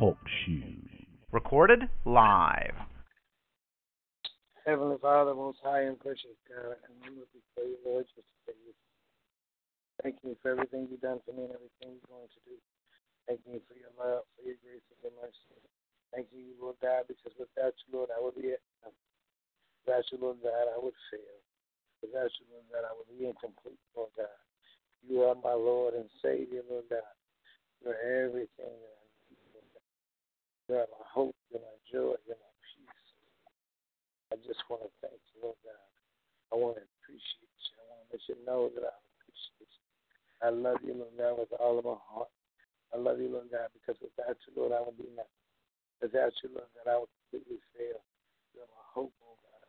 Talk shoes. Recorded live. Heavenly Father, most high and precious God, and we look before you, Lord, just to you. Thank you for everything you've done for me and everything you're going to do. Thank you for your love, for your grace, and your mercy. Thank you, Lord God, because without you, Lord, I would be Without you, Lord God, I would fail. Without you, Lord God, I would be incomplete, Lord God. You are my Lord and Savior, Lord God. You're everything that I need, Lord God. Are my hope, you're my joy, you're my peace. I just want to thank you, Lord God. I want to appreciate you. I want to let you know that I appreciate you. I love you, Lord God, with all of my heart. I love you, Lord God, because without you, Lord, I would be nothing. Without you, Lord God, I would completely fail. You're my hope, oh God.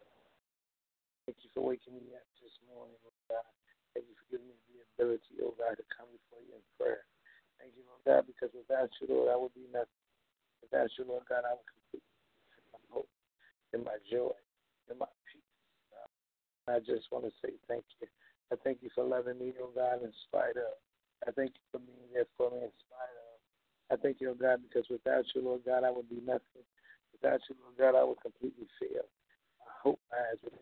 Thank you for waking me up this morning, Lord God. Thank you for giving me the ability, oh God, to come before you in prayer. Thank you, Lord God, because without you, Lord, I would be nothing. Without you, Lord God, I would completely my hope and my joy and my peace. I just want to say thank you. I thank you for loving me, oh God, in spite of. I thank you for being there for me in spite of. I thank you, oh God, because without you, Lord God, I would be nothing. Without you, Lord God, I would completely fail. I hope my eyes will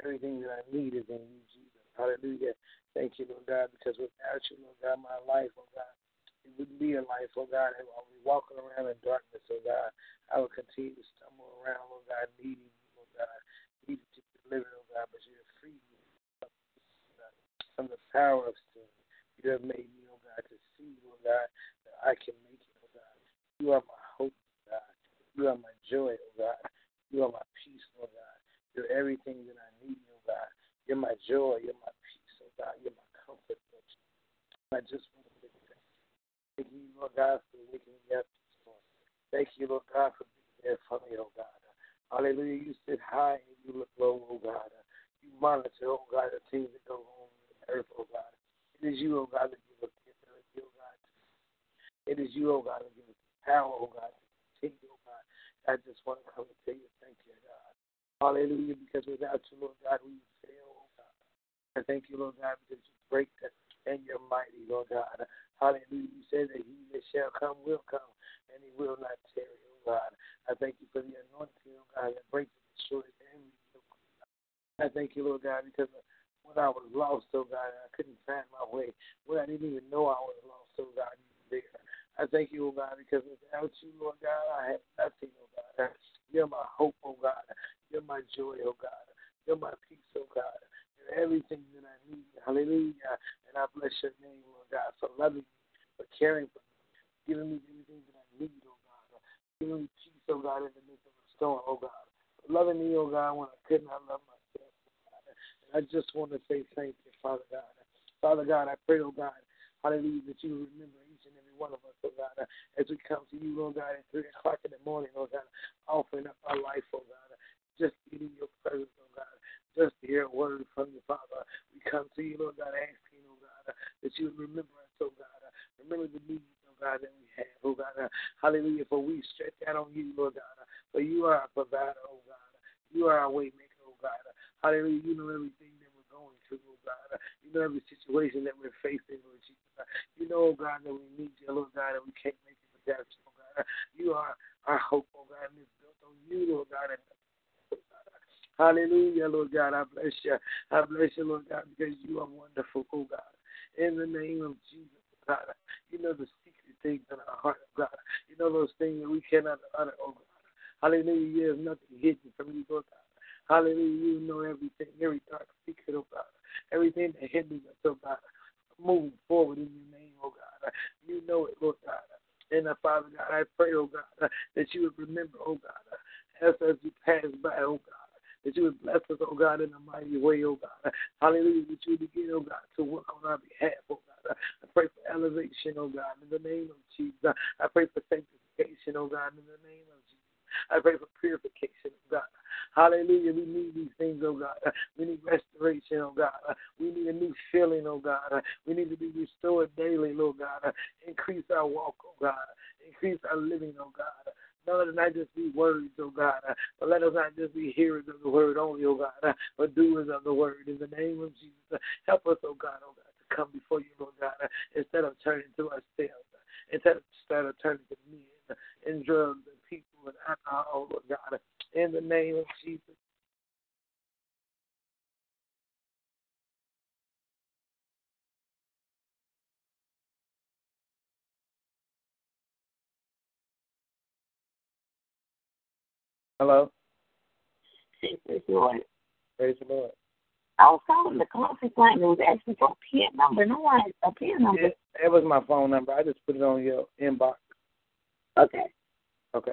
Everything that I need is in you, Jesus. Hallelujah. Thank you, Lord God, because without you, Lord God, my life, oh God, it wouldn't be a life, oh God. if I be walking around in darkness, oh God. Oh God. You know every situation that we're facing, Lord Jesus. You know, oh God, that we need you, Lord God, and we can't make it without you, oh God. You are our hope, oh God, and it's built on you, Lord God, and Hallelujah, Lord God. I bless you. I bless you, Lord God, because you are wonderful, oh God. In the name of Jesus, oh God. You know the secret things in our heart, oh God. You know those things that we cannot utter, oh God. Hallelujah. You have nothing hidden from you, Lord God. Hallelujah. You know everything, every dark secret, oh God. Everything that hinders us, oh God. Moving forward in your name, oh God. You know it, Lord God. And uh, Father God, I pray, oh God, uh, that you would remember, oh God, uh, as, as you pass by, oh God that you would bless us, oh God, in a mighty way, oh God. Hallelujah, that you begin, oh God, to work on our behalf, oh God. Uh, I pray restoration, oh God, in the name of Jesus. I pray for sanctification, oh God, in the name of Jesus. I pray for purification, oh God. Hallelujah. We need these things, oh God. We need restoration, oh God. We need a new feeling, oh God. We need to be restored daily, Lord God. Increase our walk, oh God. Increase our living, oh God. Let us not just be words, oh God, but let us not just be hearers of the word only, oh God, but doers of the word. In the name of Jesus, help us, oh God, oh God, to come before you, Lord God, instead of turning to ourselves, instead of, instead of turning to men and drugs and and alcohol, Lord God, in the name of Jesus. Hello. Praise the Lord. Praise the Lord. I was calling the conference line. It was asking for a PIN number. No one has a PIN number. It, it was my phone number. I just put it on your inbox. Okay. Okay.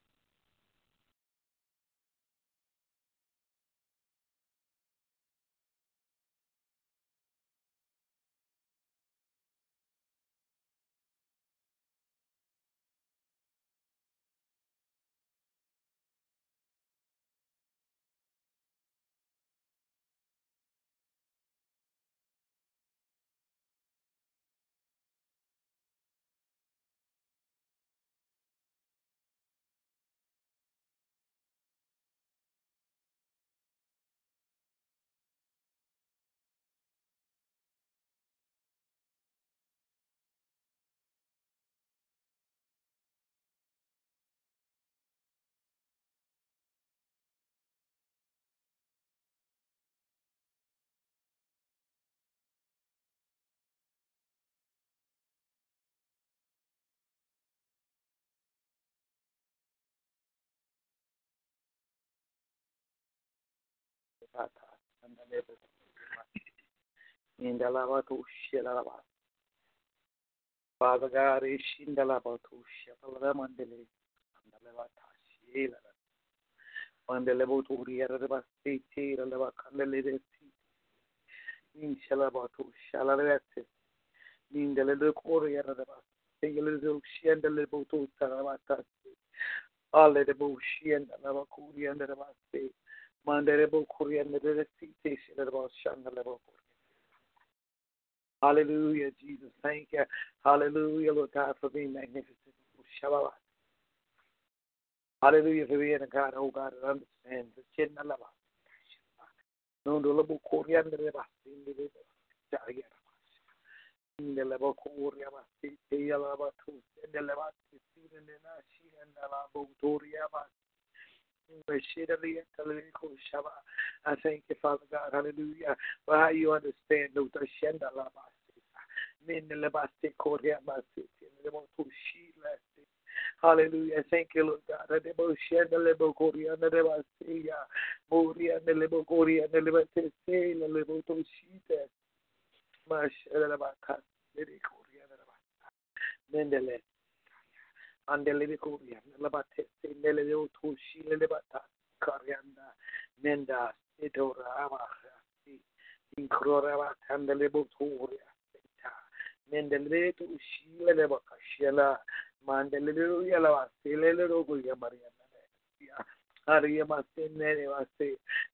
Father God, Ishindalabatusha, Mandele, Mandalevatashi, Mandelevoturia, Rebasti, Levacandele, Inshalabatusha, Lavette, Nindele Coria, Rebasti, Shendelevotu, Saravata, Alle the Bushi and the Lavacuria and the Rebasti. Hallelujah, Jesus. Thank you. Hallelujah, Lord God, for being magnificent. Hallelujah, for being a God, oh God, that understands the chin of love. No, no, no, Kurianere in the level Korea, Masti, I thank you, Father God, hallelujah, for how you understand those Hallelujah. Thank you, Lord God. Andele kuria labate nele tushi le bata karianda menda edora abaha inkrora ba andele boturia ta mendele tu shile le bakashela mandele le yala wasile le rogo ya mariana Hallelujah,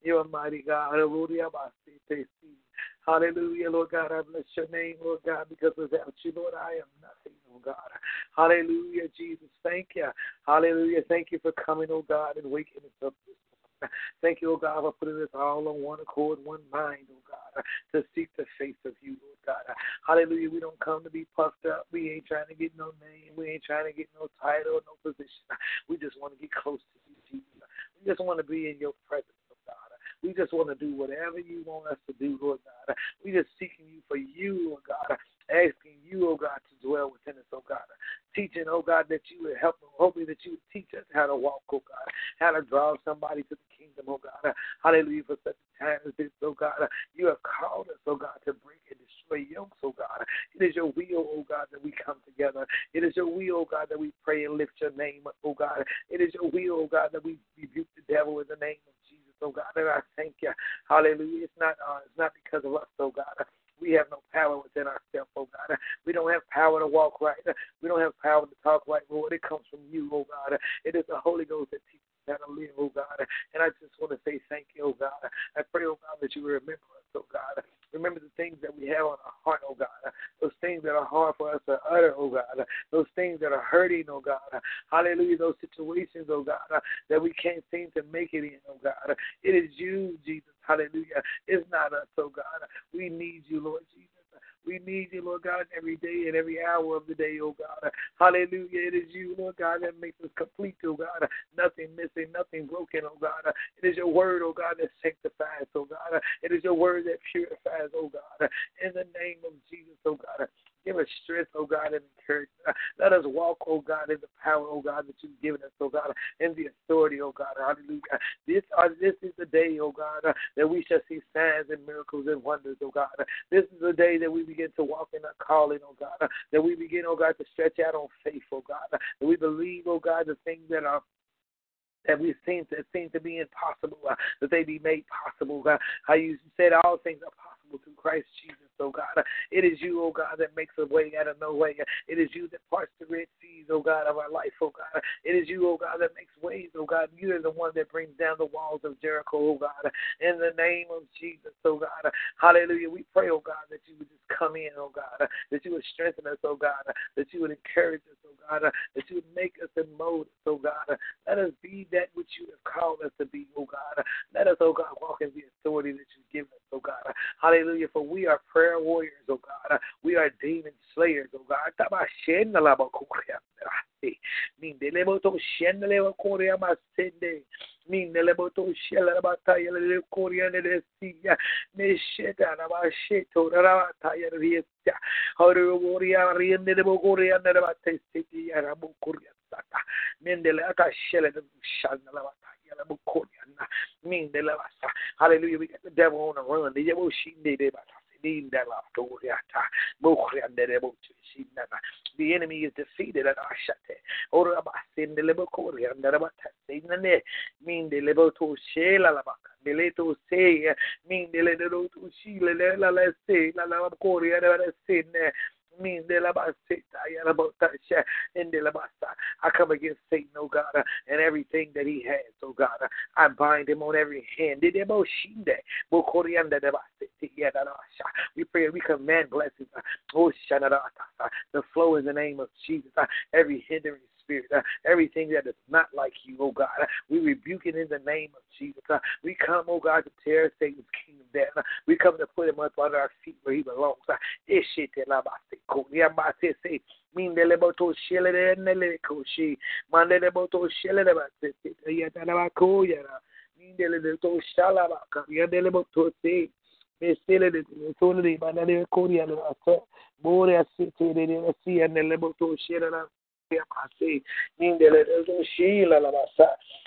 You are God. Hallelujah, Lord God. I bless your name, Lord God, because without you, Lord, I am nothing, oh God. Hallelujah, Jesus. Thank you. Hallelujah. Thank you for coming, oh God, and waking us up Thank you, oh God, for putting us all on one accord, one mind, oh God, to seek the face of you, Lord God. Hallelujah. We don't come to be puffed up. We ain't trying to get no name. We ain't trying to get no title, no position. We just want to get close to you, Jesus. We just want to be in your presence. Lord God. We just want to do whatever you want us to do, Lord God. We just seeking you for you, Lord God. Asking you, oh God, to dwell within us, oh God. Teaching, oh God, that you would help, hoping that you would teach us how to walk, oh God, how to draw somebody to the kingdom, oh God. Hallelujah, for such a time as this, oh God. You have called us, oh God, to break and destroy yokes, oh God. It is your will, oh God, that we come together. It is your will, oh God, that we pray and lift your name oh God. It is your will, oh God, that we rebuke the devil in the name of Jesus, oh God. And I thank you. Hallelujah. It's not uh, it's not because of us, oh God. We have no power within ourselves, oh God. We don't have power to walk right. We don't have power to talk right, Lord. It comes from you, oh God. It is the Holy Ghost that teaches to live, oh God. And I just want to say thank you, oh God. I pray, oh God, that you remember us, oh God. Remember the things that we have on our heart, oh God. Those things that are hard for us to utter, oh God. Those things that are hurting, oh God. Hallelujah. Those situations, oh God, that we can't seem to make it in, oh God. It is you, Jesus. Hallelujah. It's not us, oh God. We need you, Lord Jesus. Need you, Lord God, every day and every hour of the day, oh God. Hallelujah. It is you, Lord God, that makes us complete, oh God. Nothing missing, nothing broken, oh God. It is your word, oh God, that sanctifies, oh God. It is your word that purifies, oh God. In the name of Jesus, oh God. Give us strength, oh God, and encouragement. Let us walk, oh God, in the power, oh God, that you've given us, oh God, in the authority, oh God. Hallelujah. This, uh, this is the day, oh God, uh, that we shall see signs and miracles and wonders, oh God. This is the day that we begin to walk in our calling, oh God. Uh, that we begin, oh God, to stretch out on faith, oh God. Uh, that we believe, oh God, the things that are that we seem to seem to be impossible, uh, that they be made possible. God. How you said all things are possible Christ Jesus, oh God. It is you, oh God, that makes a way out of no way. It is you that parts the Red Seas, oh God, of our life, oh God. It is you, oh God, that makes ways, oh God. You are the one that brings down the walls of Jericho, oh God. In the name of Jesus, oh God. Hallelujah. We pray, oh God, that you would just come in, oh God, that you would strengthen us, oh God, that you would encourage us, God, uh, that you would make us and mold us, oh God. Let us be that which you have called us to be, oh God. Let us, oh God, walk in the authority that you've given us, oh God. Hallelujah. Hallelujah. For we are prayer warriors, oh God. We are demon slayers, oh God. Hallelujah. We got the devil on the run. The enemy is defeated at our shate. Ora basin de lebo kori andara bata sinane min de lebo to shela la baka de le to se. Min de le to shile la la se la la kori andara sinne I come against Satan, oh God, and everything that he has, oh God. I bind him on every hand. We pray, we command blessings. Oh, the flow in the name of Jesus. Every hindering spirit, uh, everything that is not like you, oh God. Uh, we rebuke it in the name of Jesus. Uh, we come, oh God, to tear Satan's kingdom down. Uh, we come to put him up under our feet where he belongs. Uh, mindele boto shele nele koshi mandele boto shele de batete ya tala bako yara mindele de to shala baka ya dele boto se mesele de solo de banale koria le asa bore asite de de si nele boto shele na Nindele to Sheila Lamasa, Mokore and the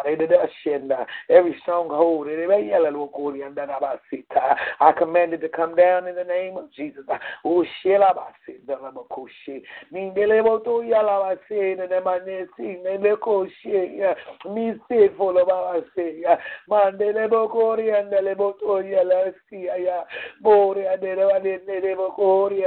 every stronghold, accordion, I command it to come down in the name of Jesus. Oh, Mindelebo yala base ne manesi ne leko she mi se folo ba se mandelebo kori andelebo to yala si ya bore adere wa ne lebo kori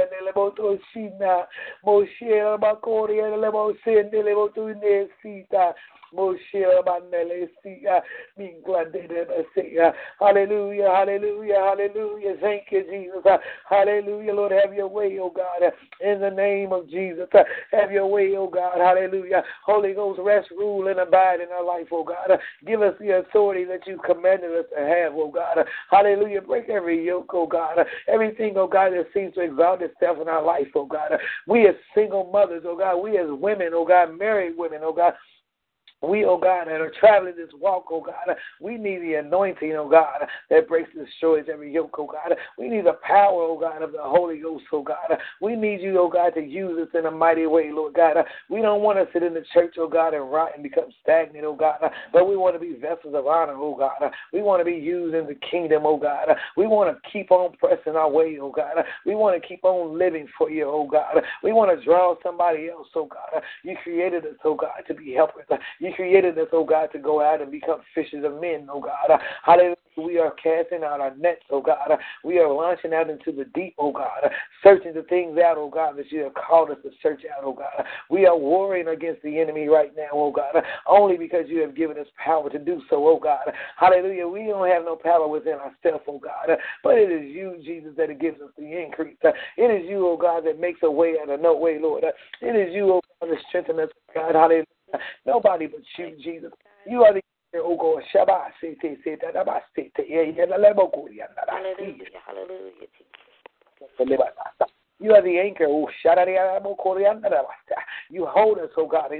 Hallelujah, hallelujah, hallelujah. Thank you, Jesus. Hallelujah, Lord. Have your way, oh God. In the name of Jesus. Have your way, oh God. Hallelujah. Holy Ghost, rest, rule, and abide in our life, oh God. Give us the authority that you commanded us to have, oh God. Hallelujah. Break every yoke, oh God. Everything, oh God, that seems to exalt itself in our life, oh God. We as single mothers, oh God. We as women, oh God, married women, oh God. We, oh God, that are traveling this walk, oh God, we need the anointing, oh God, that breaks and destroys every yoke, oh God. We need the power, oh God, of the Holy Ghost, oh God. We need you, oh God, to use us in a mighty way, Lord God. We don't want to sit in the church, oh God, and rot and become stagnant, oh God, but we want to be vessels of honor, oh God. We want to be used in the kingdom, oh God. We want to keep on pressing our way, oh God. We want to keep on living for you, oh God. We want to draw somebody else, oh God. You created us, oh God, to be helpers. You created us, oh God, to go out and become fishers of men, oh God. Uh, hallelujah. We are casting out our nets, oh God. Uh, we are launching out into the deep, oh God. Uh, searching the things out, oh God, that you have called us to search out, oh God. We are warring against the enemy right now, oh God, only because you have given us power to do so, oh God. Hallelujah. We don't have no power within ourselves, oh God, but it is you, Jesus, that gives us the increase. It is you, oh God, that makes a way out of no way, Lord. It is you, oh God, that strengthens us, oh God. Hallelujah. Nobody but you, Jesus. You are the Oh God, Shabbat, Hallelujah, hallelujah. You are the anchor. Oh, you hold us, oh God.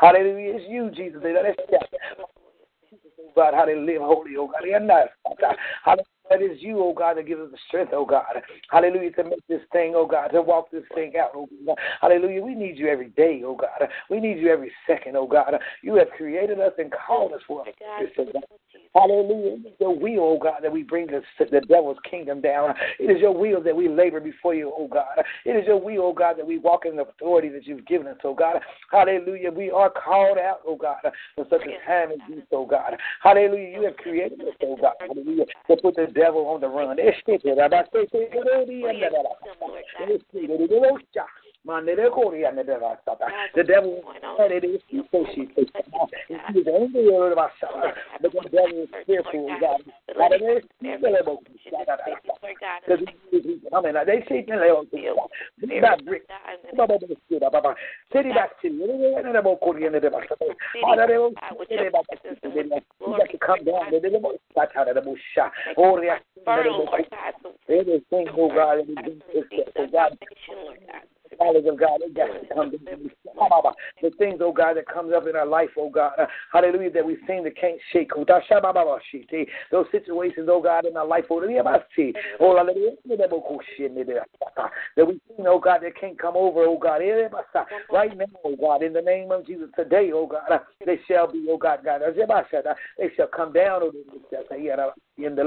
Hallelujah. It's you, Jesus. God, how they live holy, oh God. Hallelujah. That is you, oh God, that gives us the strength, oh God. Hallelujah, to make this thing, oh God, to walk this thing out, oh God. Hallelujah. We need you every day, oh God. We need you every second, oh God. You have created us and called us for this, God. Oh Hallelujah. It is your will, oh God, that we bring the, the devil's kingdom down. It is your will that we labor before you, oh God. It is your will, oh God, that we walk in the authority that you've given us, oh God. Hallelujah. We are called out, oh God, for such a time as this, oh God. Hallelujah. You have created us, oh God. Hallelujah. To put the devil on the run. The devil said it. Is so she takes. He is angry about But the devil is fearful God. Because he's coming. They say, not Rick. City back you. You got to come down. Everything, oh God, oh God knowledge of God. Oh the things, oh God, that comes up in our life, oh God. Hallelujah, that we seem to can't shake. Those situations, oh God, in our life, oh, oh that we see, oh God, that can't come over, oh God. Right now, oh God, in the name of Jesus, today, oh God, they shall be, oh God, God. They shall come down, oh in the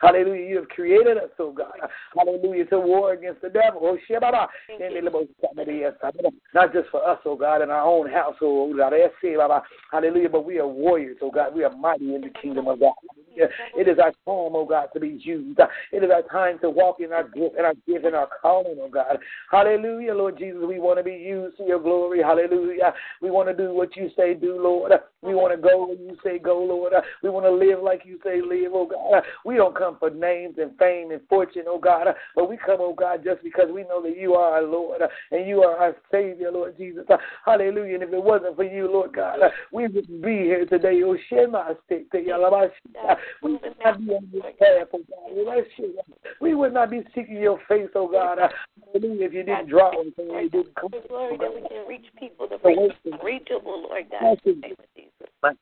Hallelujah. You have created us, oh God. Hallelujah. To war against the devil. Oh, Not just for us, oh God, in our own household. Oh Hallelujah. But we are warriors, oh God. We are mighty in the kingdom of God. It is our time, oh God, to be used. It is our time to walk in our gift and our gift and our calling, oh God. Hallelujah, Lord Jesus. We want to be used to your glory. Hallelujah. We want to do what you say do, Lord. We want to go when you say go, Lord. We want to live like you say live, oh God. We don't come for names and fame and fortune, oh God, but we come, oh God, just because we know that you are Lord and you are our Savior, Lord Jesus. Hallelujah. And if it wasn't for you, Lord God, we wouldn't be here today. Oh, we would not be on this path, oh God. We would not be seeking your face, oh God. Hallelujah. If you didn't draw us oh and you didn't come. Glory that oh we can reach people, the reachable, oh Lord God. In the name of Jesus. Lord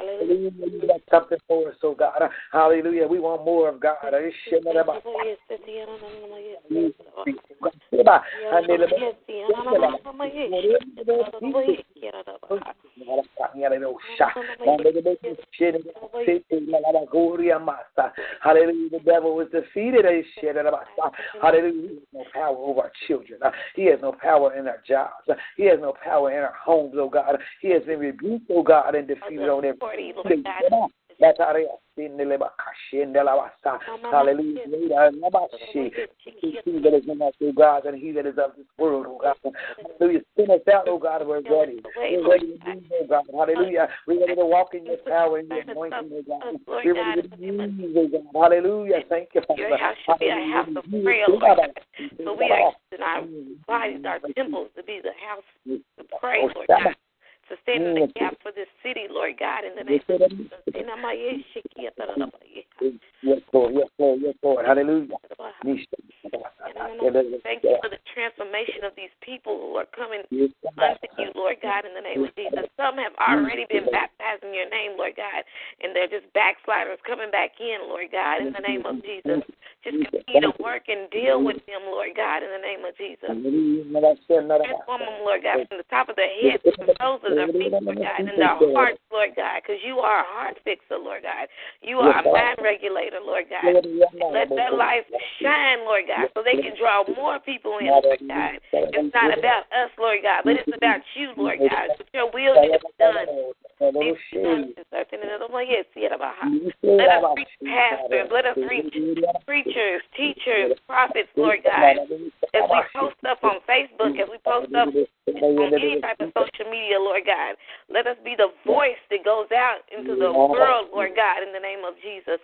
Hallelujah. You got something for us, oh God. Hallelujah. We want more of God. Hallelujah. The devil is defeated. Hallelujah. He has no power over our children. He has no power in our jobs. He has no power in our homes, oh God. He has been rebuked, oh God, and defeated on every Hallelujah. He that is in us, oh God, and he that is of this world, oh God. Hallelujah. Send us out, oh God, we're ready. We're ready to move, oh God. Hallelujah. We're ready to walk in your power and your anointing, oh God. We're ready to move, oh God. Hallelujah. Thank you, Father. Your house should be a house of prayer, oh Lord God. So oh we are in our bodies, our temples, to be the house to pray, oh, Lord God to stand in the gap for this city, Lord God, in the name of Jesus. Yes, Lord, yes, Lord, yes, Lord. Hallelujah. Thank you for the transformation of these people who are coming unto you, Lord God, in the name of Jesus. Some have already been baptized in your name, Lord God, and they're just backsliders coming back in, Lord God, in the name of Jesus. Just continue to work and deal with them, Lord God, in the name of Jesus. Transform them, Lord God, from the top of their head to the soles of their feet, Lord God, and their hearts, Lord God, because you are a heart fixer, Lord God. You are a mind regulator, Lord God. Let their life shine, Lord God, so they can draw more people in, Lord God. It's not about us, Lord God, but it's about you, Lord God. Your will is done. Let us reach pastors. Let us reach preachers, teachers, prophets, Lord God. As we post stuff on Facebook, as we post stuff on any type of social media, Lord God, let us be the voice that goes out into the world, Lord God, in the name of Jesus.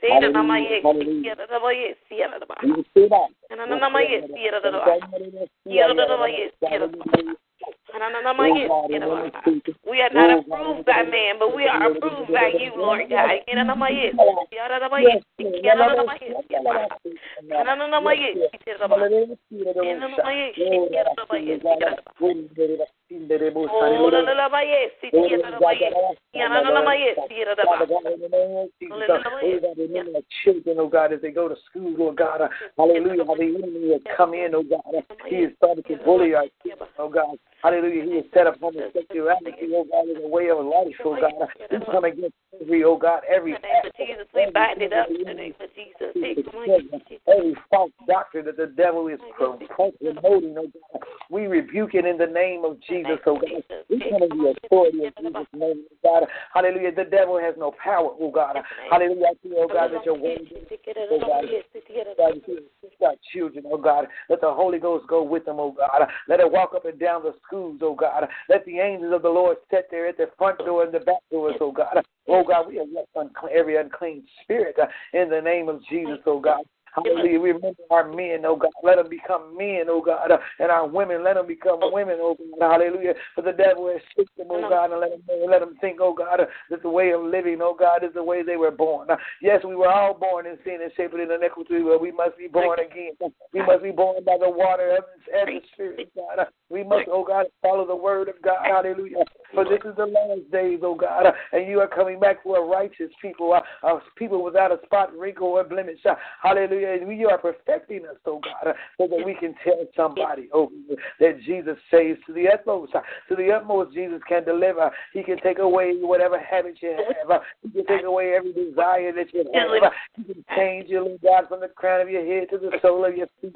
We are not approved by man, but we are approved by you, Lord God. Children, oh God, as they go to school, oh God, hallelujah, how the enemy has come in, oh God, he has started to bully our children, oh God, Hallelujah. He has set up homosexuality, oh God, as a way of life, oh God. We come against every, oh God, every. In the name of Jesus, we bind it up in the name of Jesus. Every false doctrine that the devil is promoting, oh God. We rebuke it in the name of Jesus, oh God. We come in the authority of Jesus' name, oh God. Hallelujah. The devil has no power, oh God. Hallelujah. I see, oh God, that your word, oh God, God, children, oh God. Let the Holy Ghost go with them, oh God. Let it walk up and down the schools, oh God. Let the angels of the Lord sit there at the front door and the back doors, oh God. Oh God, we have left every unclean spirit uh, in the name of Jesus, oh God. Hallelujah. Remember our men, oh God. Let them become men, oh God. And our women, let them become oh. women, oh God. Hallelujah. For the devil has tricked them, oh God, and let them, let them think, oh God, that the way of living, oh God, is the way they were born. Yes, we were all born in sin and shaped in iniquity, but we must be born again. We must be born by the water of the Spirit, oh God. We must, oh God, follow the word of God. Hallelujah. For this is the last days, oh God, and you are coming back for a righteous people, a people without a spot, wrinkle, or blemish. Hallelujah and you are perfecting us, oh God, so that we can tell somebody, oh, that Jesus saves to the utmost. To the utmost, Jesus can deliver. He can take away whatever habit you have. He can take away every desire that you have. He can change you, Lord God, from the crown of your head to the sole of your feet.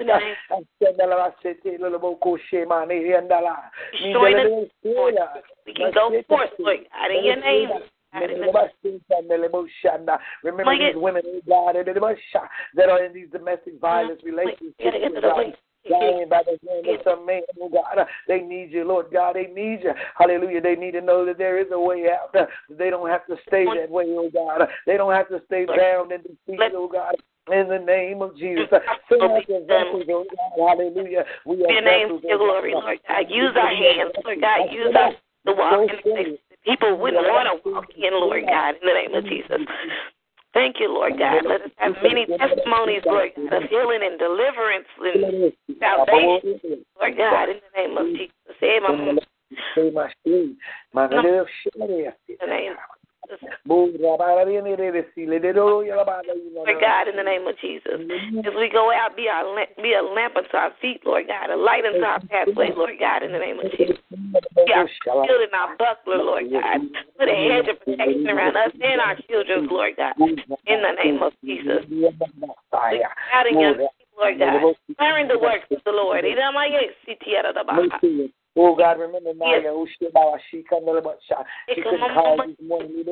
We can go forth, Lord God, in your name. Remember these women, oh God, that are in these domestic uh-huh. violence relationships. Oh dying by the hand of some man, oh God. They need you, Lord God. They need you. Hallelujah. They need to know that there is a way out. They don't have to stay that way, oh God. They don't have to stay bound and defeated, oh God in the name of Jesus. Send us your vessels, oh God. Hallelujah. We are your name, your glory, Lord God. Use our hands, Lord God. Use us to walk in people wouldn't want to walk in, Lord God, in the name of Jesus. Thank you, Lord God. Let us have many testimonies, Lord God, of healing and deliverance and salvation, Lord God, in the name of Jesus. Amen. In the name Lord God, in the name of Jesus. As we go out, be our be a lamp unto our feet, Lord God, a light unto our pathway, Lord God, in the name of Jesus. Be our shield and our buckler, Lord God. Put a hedge of protection around us and our children, Lord God, in the name of Jesus. Out in Lord God, declaring the works of the Lord. Oh God, remember Maya, who she about she come to the She couldn't call this morning.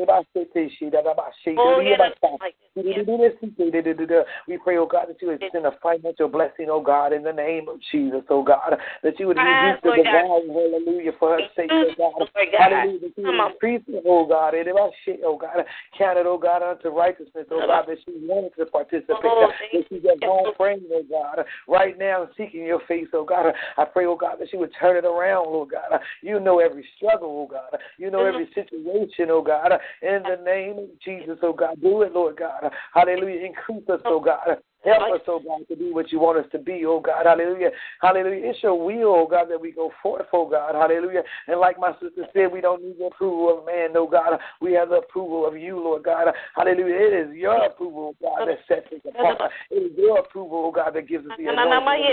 We pray, oh God, that you would send a financial blessing, oh God, in the name of Jesus, oh God, that you would reduce the divine, hallelujah, for her sake, oh God. Hallelujah, that you would increase it, oh God, and about shit, oh God, count it, oh God, unto righteousness, oh God, that she wanted to participate, that she's at home praying, oh God, right now seeking your face, oh God. I pray, oh God, that she would turn it around around, Lord God. You know every struggle, oh God. You know every situation, oh God. In the name of Jesus, oh God. Do it, Lord God. Hallelujah. Increase us, oh God. Help us, oh God, to be what you want us to be, oh God. Hallelujah. Hallelujah. It's your will, oh God, that we go forth, oh God. Hallelujah. And like my sister said, we don't need the approval of man, oh God. We have the approval of you, Lord God. Hallelujah. It is your approval, oh God, that sets us apart. It is your approval, oh God, that gives us the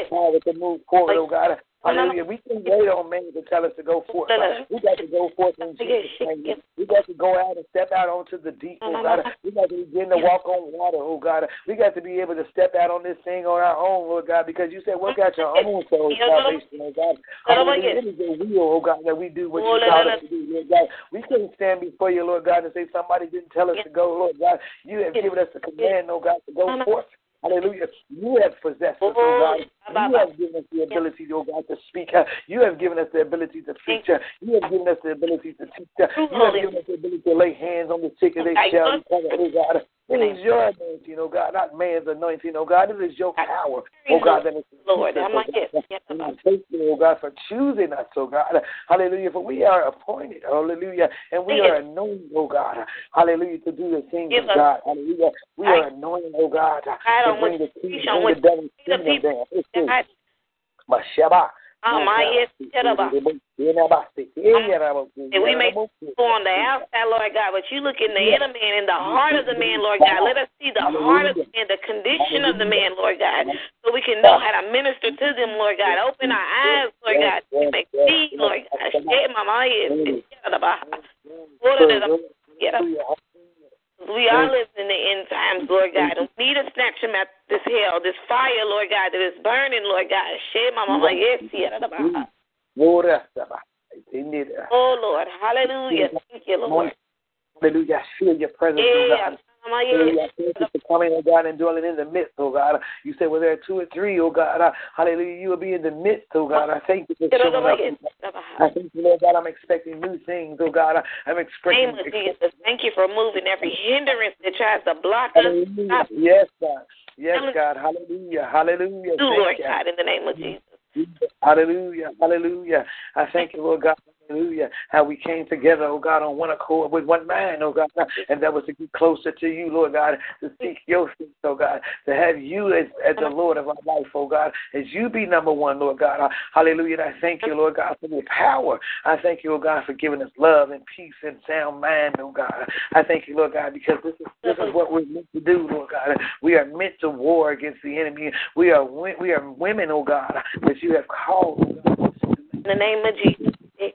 power to move forward, oh God. Hallelujah. We can wait on men to tell us to go forth. We got to go forth in Jesus' name. We got to go out and step out onto the deep, oh God. We got to begin to walk on water, oh God. We got to be able to step out on this thing on our own, Lord God, because you said work out your own soul salvation, oh God. Hallelujah. It is your will, oh God, that we do what you called us to do, Lord God. We couldn't stand before you, Lord God, and say somebody didn't tell us to go, Lord God. You have given us the command, oh God, to go forth. Hallelujah. You have possessed us, oh God. You have given us the ability, oh God, to speak. You have given us the ability to preach. You have given us the ability to teach. You have given us the ability to lay hands on the sick and they shall recover, oh God. It is your anointing, oh God, not man's anointing, oh God. It is your power, oh God, that is Lord, oh I'm like yes. And I thank you, oh God, for choosing us, oh God. Hallelujah. For we are appointed, hallelujah, and we are anointed, oh God. Hallelujah, to do the things of God. Hallelujah. We are anointed, oh God, I to bring the kingdom, bring the devil's kingdom down. Oh, my yes, Oh, that we may go on the outside, Lord God, but you look in the inner man, in the heart of the man, Lord God. Let us see the heart of the man, the condition of the man, Lord God, so we can know how to minister to them, Lord God. Open our eyes, Lord God, to make see, Lord God. my yes, we are living in the end times, Lord God. And we need to snatch him out this hell, this fire, Lord God, that is burning, Lord God. Shame, Mama. Yes, Oh, Lord. Hallelujah. Thank you, Lord. Hallelujah. Feel your presence, oh yeah. God. Hallelujah. Thank you for coming, oh God, and dwelling in the midst, oh God. You said, well, there are two or three, oh God. Hallelujah. You will be in the midst, oh God. I thank you for showing up. I thank you, Lord God. I'm expecting new things, oh God. I'm expecting. Name of Jesus. Thank you for moving every hindrance that tries to block us. Yes, God. Yes, God. Hallelujah. Hallelujah. Do, Lord God, in the name of Jesus. Hallelujah. Hallelujah. I thank you, Lord God. Hallelujah. How we came together, oh God, on one accord with one man, oh God. And that was to get closer to you, Lord God, to seek your face, oh God, to have you as, as the Lord of our life, oh God, as you be number one, Lord God. Uh, hallelujah. And I thank you, Lord God, for your power. I thank you, oh God, for giving us love and peace and sound mind, oh God. I thank you, Lord God, because this is this is what we're meant to do, Lord God. We are meant to war against the enemy. We are we are women, oh God, that you have called. Oh in the name of Jesus. In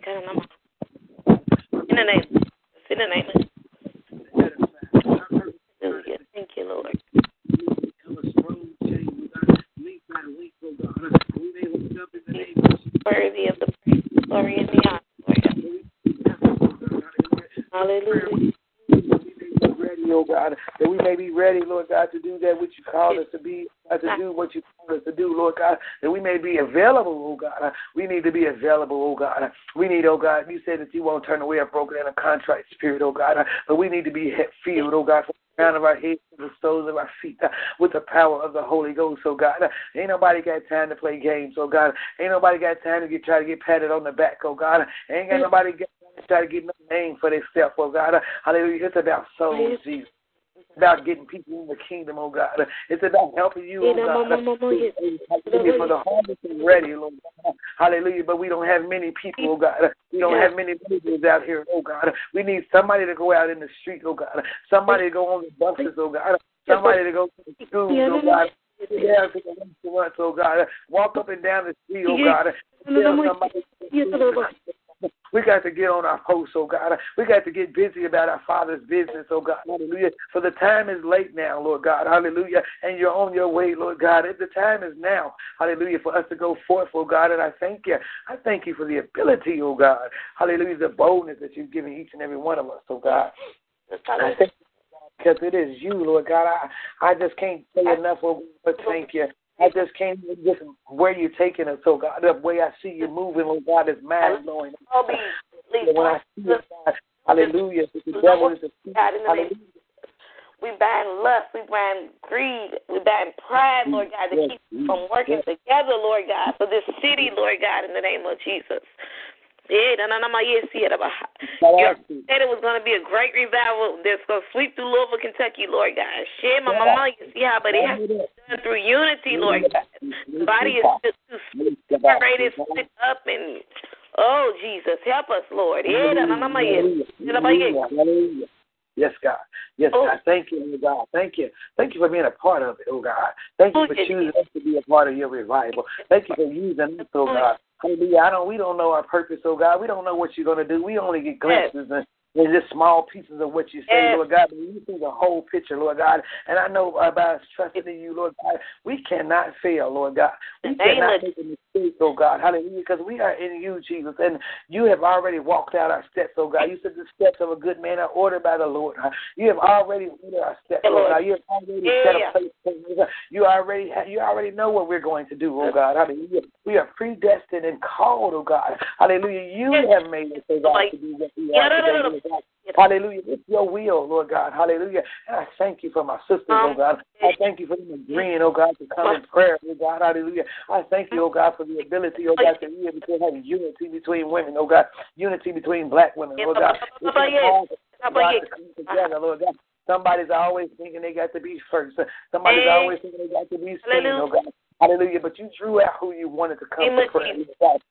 the name. In the name. Thank you, Lord. Worthy of the praise, glory, and the honor, Hallelujah ready, oh God, that we may be ready, Lord God, to do that which you called us to be, uh, to do what you called us to do, Lord God, that we may be available, oh God. We need to be available, oh God. We need, oh God, you said that you won't turn away a broken and a contrite spirit, oh God, but we need to be filled, oh God, from the crown of our heads to the soles of our feet uh, with the power of the Holy Ghost, oh God. Ain't nobody got time to play games, oh God. Ain't nobody got time to get try to get patted on the back, oh God. Ain't got nobody got try to get no name for themselves, oh God. Hallelujah. It's about souls, Jesus. It's about getting people in the kingdom, oh God. It's about helping you, oh God. Hallelujah. For the harvest is ready, Lord God. Hallelujah. But we don't have many people, oh God. We don't have many leaders out here, oh God. We need somebody to go out in the street, oh God. Somebody to go on the buses, oh God. Somebody to go to the schools, oh God. Yeah, to the restaurants, oh God. Walk up and down the street, oh God. Tell somebody We got to get on our posts, oh God. We got to get busy about our Father's business, oh God. Hallelujah. For the time is late now, Lord God. Hallelujah. And you're on your way, Lord God. The time is now, hallelujah, for us to go forth, oh God. And I thank you. I thank you for the ability, oh God. Hallelujah. The boldness that you've given each and every one of us, oh God. Because it is you, Lord God. I, I just can't say enough, oh, but thank you. I just can't just where you're taking us, oh God. The way I see you moving, oh God, is mind blowing. When I see it, God, hallelujah. The devil is a hallelujah. We bind lust, we bind greed, we bind pride, Lord God, to keep from working together, Lord God, for this city, Lord God, in the name of Jesus. You said it was going to be a great revival that's going to sweep through Louisville, Kentucky, Lord God. Share my mama, you see how, but it has to be done through unity, Lord God. The body is just too separated, split up, and oh, Jesus, help us, Lord. Hallelujah. Yes, God. Yes, oh. God. Thank you, oh God. Thank you. Thank you for being a part of it, oh God. Thank you oh, for choosing us to be a part of your revival. Thank you for using us, oh, oh God. Hallelujah. I don't we don't know our purpose, oh God. We don't know what you're gonna do. We only get glimpses and and just small pieces of what you say, Lord God. But you see the whole picture, Lord God. And I know uh, about us trusting in you, Lord God. We cannot fail, Lord God. We cannot make a mistake, oh God. Hallelujah. Because we are in you, Jesus. And you have already walked out our steps, oh God. You said the steps of a good man are ordered by the Lord. You have already ordered our steps, oh God. You have already set a place for us. You already you already know what we're going to do, oh God. Hallelujah. We are predestined and called, oh God. Hallelujah. You have made us, oh God, to be what we are today. Oh Hallelujah. It's your will, Lord God. Hallelujah. And I thank you for my sisters, oh God. I thank you for them agreeing, oh God, to come in prayer, oh God. Hallelujah. I thank you, oh God, for the ability, oh God, to be able to have unity between women, oh God. Unity between black women, oh God. It's hard, God, to come together, Lord God. Somebody's always thinking they got to be first. Somebody's always thinking they got to be seen, oh God. Hallelujah. But you drew out who you wanted to come to prayer. You thought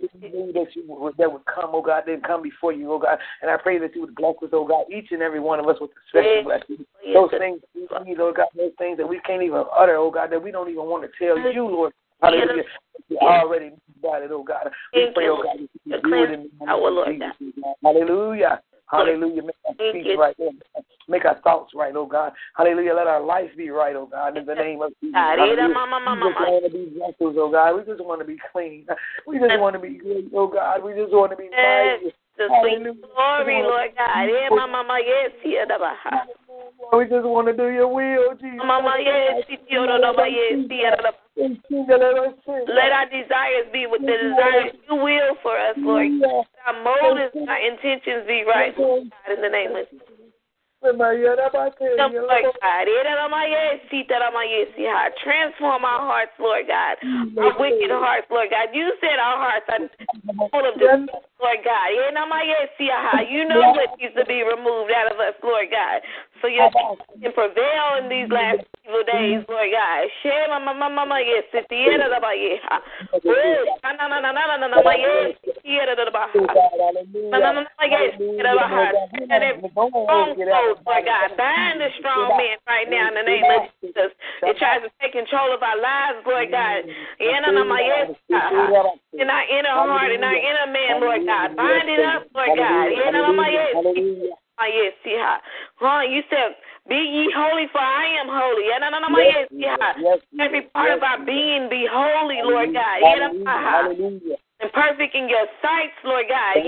you knew that you that would come, oh God, then come before you, oh God. And I pray that you would bless us, oh God, each and every one of us with the special blessing. Those things we need, oh God, those things that we can't even utter, oh God, that we don't even want to tell you, Lord. Hallelujah. You already got it, oh God. We pray, oh God, that you do it in the name of Jesus. Oh Hallelujah. Hallelujah. Make our speech right, Lord. Make our thoughts right, oh God. Hallelujah. Let our life be right, oh God, in the name of Jesus. Hallelujah. We just want to be vessels, oh God. We just want to be clean. We just want to be good, oh God. We just want to be glory, Lord God. Yeah, mama, yes, we just want to do your will, Jesus. Mama, yes, yes, Let our desires be with the desires you will for us, Lord. Our motives, our intentions be right, God, in the name of Jesus. Transform our hearts, Lord God. Mm, our wicked hearts, Lord God. You said our hearts are full of this, Lord God. You know what needs to be removed out of us, Lord God. So yes, and prevail in these last evil days, Lord God. Share my mama mama yes, it's the end of the year. Oh, na na na na na na na na yes, the end of the year. Na na na na yes, the end of the year. Strongholds, Lord God, bind the strong men right now in the name of Jesus. It tries to take control of our lives, Lord God. In our yes, in our inner heart, in our inner man, Lord God, bind it up, Lord God. In our yes huh? You said, Be ye holy, for I am holy. Yes, Every part of our being be holy, Lord God. Hallelujah. And perfect in your sights, Lord God. Because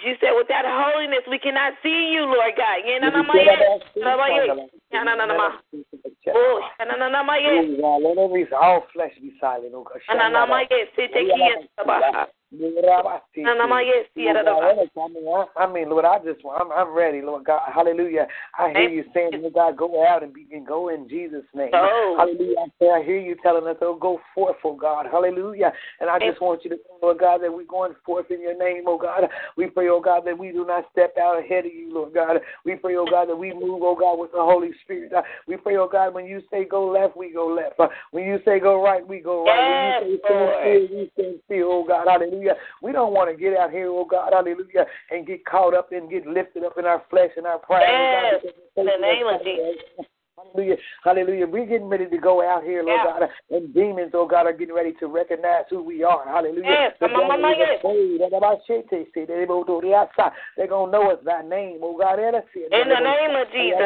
you said, without holiness, we cannot see you, Lord God. Oh, let every all flesh be silent, oh God. I mean, Lord, I just I'm I'm ready, Lord God. Hallelujah. I hear you saying, Lord God, go out and be and go in Jesus' name. Oh. Hallelujah. I hear you telling us, oh, go forth, oh God. Hallelujah. And I just want you to know, Lord God, that we're going forth in your name, oh God. We pray, oh God, that we do not step out ahead of you, Lord God. We pray, oh God, that we move, oh God, with the Holy Spirit. Uh, we pray, oh God, when you say go left, we go left. Uh, when you say go right, we go right. When you say stand still, we stand still, oh God. Hallelujah. Hallelujah. We don't want to get out here, oh God, hallelujah, and get caught up and get lifted up in our flesh and our pride. Oh yes. In the name of Jesus. Hallelujah. Hallelujah. We're getting ready to go out here, Lord yeah. God, and demons, oh God, are getting ready to recognize who we are. Hallelujah. Yes. They're going to know us by name, oh God. In the name of Jesus.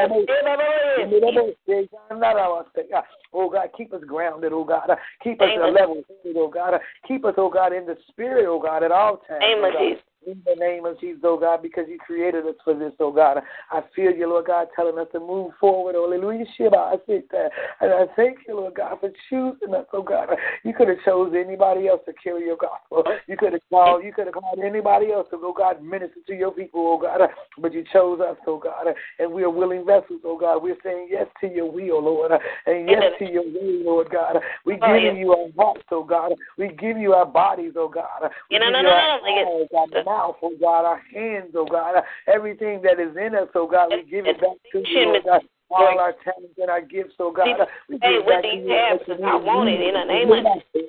Oh God, keep us grounded, oh God. Keep us at a level, oh God. Keep us, oh God, in the spirit, oh God, at all times. Oh of Jesus in the name of Jesus, oh God, because you created us for this, oh God. I feel you, Lord God, telling us to move forward. Hallelujah. Shiba, I sit there. And I thank you, Lord God, for choosing us, oh God. You could have chosen anybody else to carry your gospel. You could have called, you could have called anybody else to go, God, minister to your people, oh God. But you chose us, oh God. And we are willing vessels, oh God. We're saying yes to your will, Lord. And yes to your will, Lord God. We oh, give you our hearts, oh God. We give you our bodies, oh God. We no, no, no, no, no, God mouth, oh God, our hands, oh God, everything that is in us, oh God, we give it back to you, oh God. All our talents and our gifts, oh God. We hey, with these hands, I want it in the name of Jesus.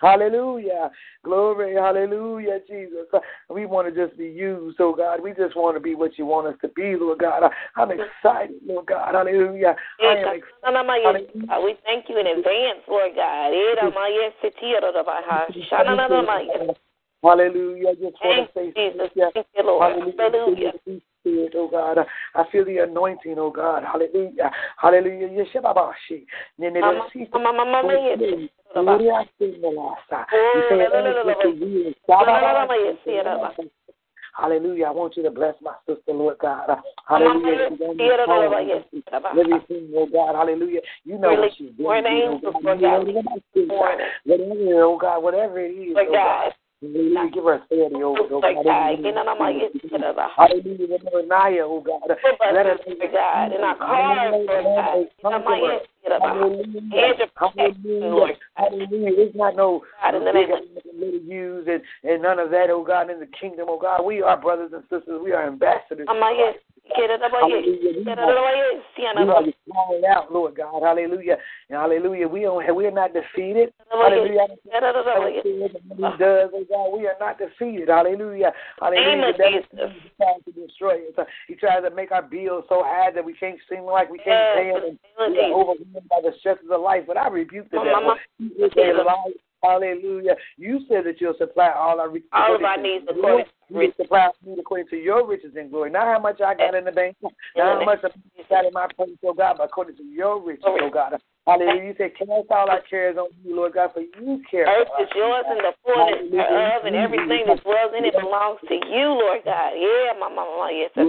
Hallelujah. Glory. Hallelujah, Jesus. We want to just be used, oh God. We just want to be what you want us to be, Lord God. I'm excited, Lord God. Hallelujah. We thank you in advance, Lord God. Hallelujah. Just want to say Jesus. Thank you, Lord. Hallelujah. Spirit, oh God. I feel the anointing, oh God. Hallelujah. Hallelujah. Yeshababashi. Hallelujah. I want you to bless my sister, Lord God. Hallelujah. Everything, oh God. Hallelujah. You know what she's doing. Whatever, oh God, whatever it is, oh God. Hallelujah. Give her authority over it, oh God. Hallelujah. Remember Naya, oh God. Let us, be God, And in our cars, Lord Hallelujah. Hallelujah. Hallelujah. It's not no little use and, and none of that, oh God, in the kingdom, oh God. We are brothers and sisters. We are ambassadors. Hallelujah. We are out, Lord God. Hallelujah. Hallelujah. We don't we are not defeated. Hallelujah. He does, oh God. We are not defeated. Hallelujah. Hallelujah. Devil tries to destroy us. He tries to make our bills so high that we can't seem like we can't pay them and we are overwhelmed by the stresses of life. But I rebuke the devil. He is a liar. Hallelujah. You said that you'll supply all our riches. All of our needs according you supply me according to your riches and glory. Not how much I got in the bank, not how much I got in my purse, oh God, but according to your riches, oh God. Hallelujah. You said, cast all our cares on you, Lord God, for you care. Earth is yours and the fullness thereof, and everything that dwells in it belongs to you, Lord God. Yeah, my mama, yes, yes,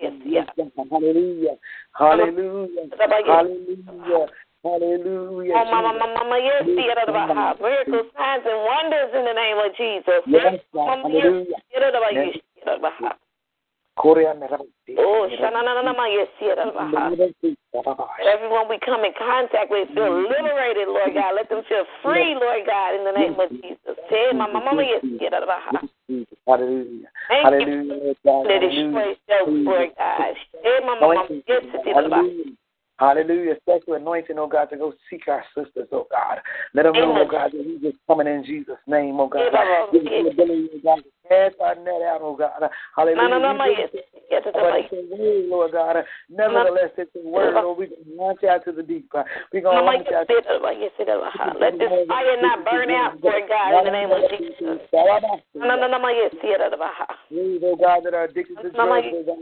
yes, yes. Hallelujah. Hallelujah. Hallelujah. Hallelujah. Oh, mama, mama, mama, yes, miracles, signs, and wonders in the name of Jesus. Yes, mama, hallelujah. Yes. Oh, everyone we come in contact with feel liberated, Lord God. Let them feel free, Lord God, in the name of Jesus. Hallelujah. Thank Hallelujah. you. Let it self, Lord God. Hallelujah. Special anointing, oh God, to go seek our sisters, oh God. Let them know, oh God, that we just coming in Jesus' name, oh God. Give us the ability, oh God, to cast our net out, oh God. Hallelujah. But it's a word, Lord God. Nevertheless, it's a word, Lord. We're going to launch out to the deep. We're going to launch out to the deep. Let this fire not burn out, Lord God, in the name of Jesus. No, no, no, no, yes, oh God, that are addicted to drugs, oh God.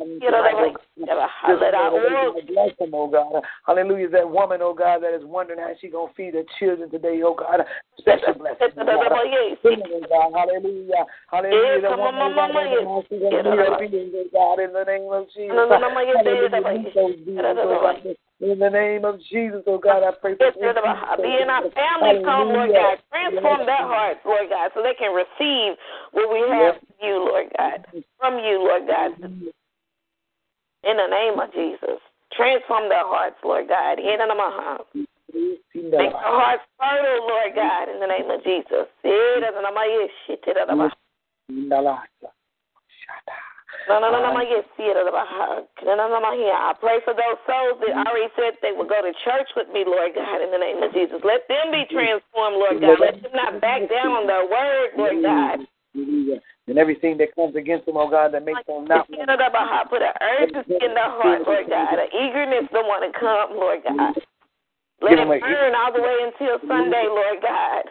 Let our oil bless them, oh God. Hallelujah. That woman, oh God, that is wondering how she's going to feed her children today, oh God. Special blessing. Oh oh God. Hallelujah. Hallelujah. The woman, God, how she's going to feed her beings, oh God, in the name of Jesus. In the name of Jesus, oh God, I pray for Be in our family, come, Lord God. Transform their hearts, Lord. God, so they can receive what we have from you, Lord God. From you, Lord God. Mm-hmm. In the name of Jesus. Transform their hearts, Lord God. In the name Make their hearts fertile, Lord God, in the name of Jesus. No, no, no, no, I pray for those souls that mm. already said they would go to church with me, Lord God, in the name of Jesus. Let them be mm. transformed, Lord God. Let them not back down on their word, Lord God. And everything that comes against them, oh God, that makes them not. Put an urgency in their heart, Lord God, an eagerness to want to come, Lord God. Let it burn all the way until Sunday, Lord God.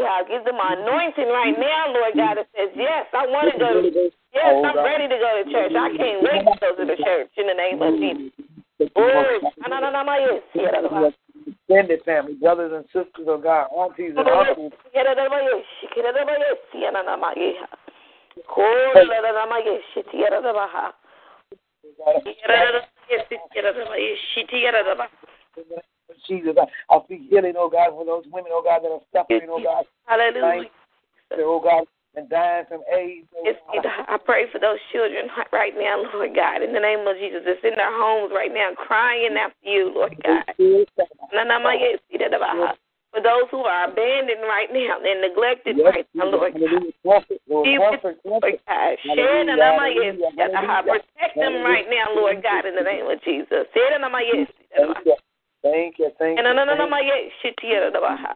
I give them an anointing right now, Lord God, that says, Yes, I want to go. To, yes, I'm ready to go to church. I can't wait to go to the church in the name of Jesus. Extended family, brothers and sisters of God, aunties and uncles. Jesus. I speak healing, oh God, for those women, oh God, that are suffering, oh God. Hallelujah. Oh God, and dying from AIDS. Oh I pray for those children right now, Lord God, in the name of Jesus, that's in their homes right now, crying after you, Lord God. For those who are abandoned right now and neglected yes, right now, Lord God. Protect them right now, Lord God, in the name of Jesus. Thank you. Thank you. No, no, no, no, my yes, shit, yeah, the baha.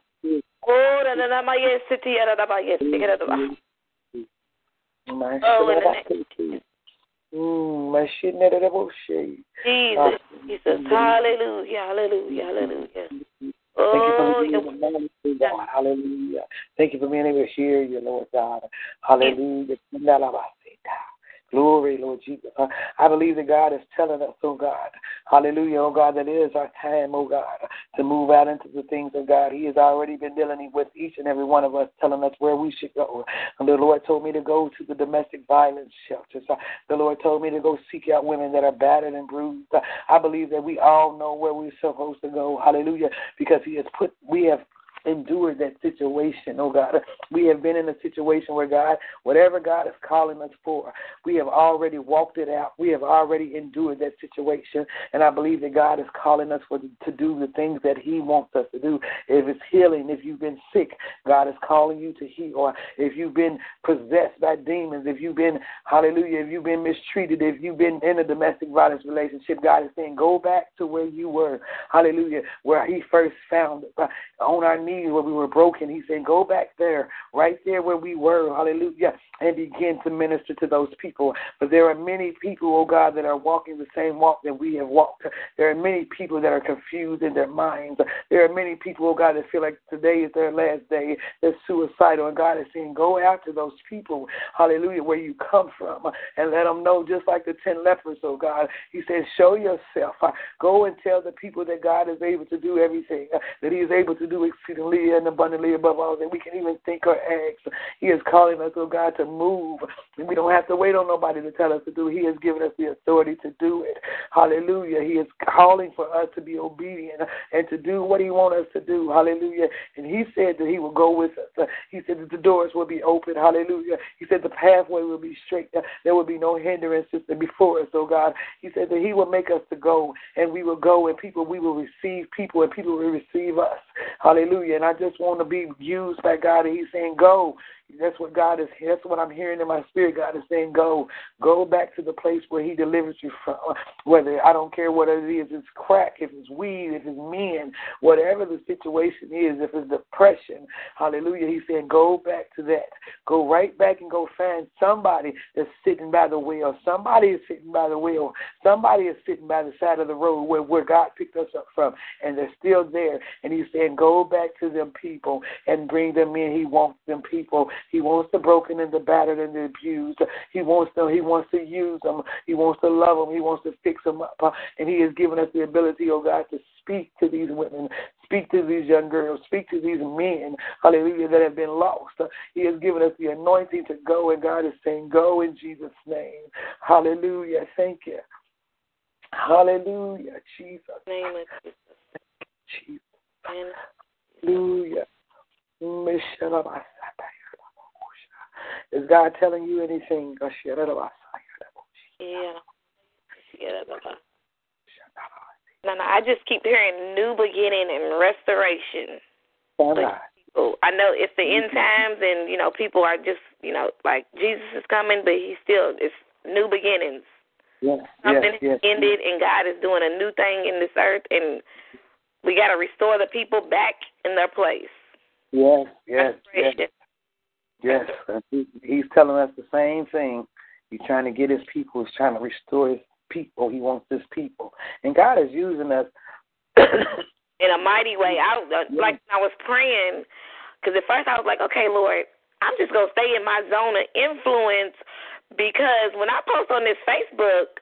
Oh, no, no, no, my yes, shit, yeah, the baha, yeah, the baha. Oh, in the name Jesus. Mm, net of Jesus, Jesus, hallelujah, hallelujah, hallelujah. Oh, Thank you for being able to Hallelujah. Thank you for being able to hear you, Lord God. Hallelujah. Glory, Lord Jesus. I believe that God is telling us, oh God, hallelujah, oh God, that it is our time, oh God, to move out into the things of God. He has already been dealing with each and every one of us, telling us where we should go. And the Lord told me to go to the domestic violence shelters. The Lord told me to go seek out women that are battered and bruised. I believe that we all know where we're supposed to go, hallelujah, because He has put, we have endured that situation, oh God. We have been in a situation where God, whatever God is calling us for, we have already walked it out. We have already endured that situation. And I believe that God is calling us for to do the things that He wants us to do. If it's healing, if you've been sick, God is calling you to heal. Or if you've been possessed by demons, if you've been, hallelujah, if you've been mistreated, if you've been in a domestic violence relationship, God is saying, go back to where you were. Hallelujah. Where He first found on our knees knees where we were broken. He said, Go back there, right there where we were, hallelujah, and begin to minister to those people. But there are many people, oh God, that are walking the same walk that we have walked. There are many people that are confused in their minds. There are many people, oh God, that feel like today is their last day. They're suicidal. And God is saying, Go after those people, hallelujah, where you come from, and let them know, just like the ten lepers, oh God. He says, Show yourself. Go and tell the people that God is able to do everything, that He is able to do exceedingly and abundantly above all that we can even think or ask. He is calling us, oh God, to move. And we don't have to wait on nobody to tell us to do. He has given us the authority to do it. Hallelujah. He is calling for us to be obedient and to do what He wants us to do. Hallelujah. And He said that He will go with us. He said that the doors will be open. Hallelujah. He said the pathway will be straight. There will be no hindrances before us, oh God. He said that He will make us to go and we will go and people, we will receive people and people will receive us. Hallelujah. Hallelujah. And I just want to be used by God. And He's saying, Go. That's what God is. That's what I'm hearing in my spirit. God is saying, "Go, go back to the place where He delivers you from. Whether I don't care what it is, it's crack, if it's weed, if it's men, whatever the situation is, if it's depression. Hallelujah. He's saying, go back to that. Go right back and go find somebody that's sitting by the wheel. Somebody is sitting by the wheel. Somebody is sitting by the side of the road where where God picked us up from, and they're still there. And He's saying, go back to them people and bring them in. He wants them people he wants the broken and the battered and the abused. He wants them. He wants to use them. He wants to love them. He wants to fix them up. And He has given us the ability, oh God, to speak to these women, speak to these young girls, speak to these men, hallelujah, that have been lost. He has given us the anointing to go, and God is saying, Go in Jesus' name. Hallelujah. Thank you. Hallelujah, Jesus. Name of Jesus. Jesus. Hallelujah. Is God telling you anything? Yeah. No, no, I just keep hearing new beginning and restoration. People, I know it's the end mm-hmm. times, and you know people are just you know like Jesus is coming, but He still it's new beginnings. Yes, Something yes, yes, ended, and God is doing a new thing in this earth, and we got to restore the people back in their place. Yes, yes, yes. Yes, he's telling us the same thing. He's trying to get his people. He's trying to restore his people. He wants his people, and God is using us in a mighty way. I uh, don't like I was praying, because at first I was like, okay, Lord, I'm just gonna stay in my zone of influence because when I post on this Facebook,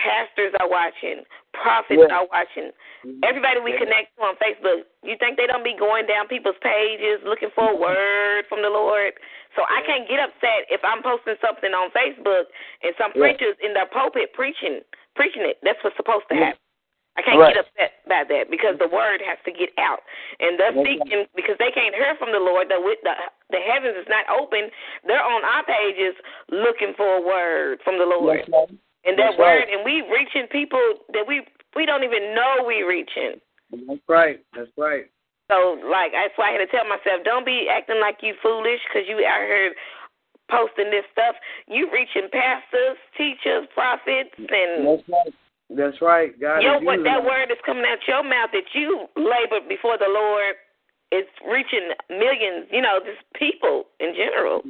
pastors are watching, prophets yeah. are watching, mm-hmm. everybody we connect to on Facebook. You think they don't be going down people's pages looking for a mm-hmm. word from the Lord? So I can't get upset if I'm posting something on Facebook and some preachers in their pulpit preaching preaching it. That's what's supposed to happen. I can't right. get upset by that because the word has to get out, and they're seeking because they can't hear from the Lord. The the the heavens is not open. They're on our pages looking for a word from the Lord. Yes, and that That's word, right. and we reaching people that we we don't even know we reaching. That's right. That's right. So, like, that's why I had to tell myself, don't be acting like you foolish because you out here posting this stuff. You reaching pastors, teachers, prophets, and that's right. That's right. God Yo, what that word is coming out your mouth that you labored before the Lord is reaching millions. You know, just people in general.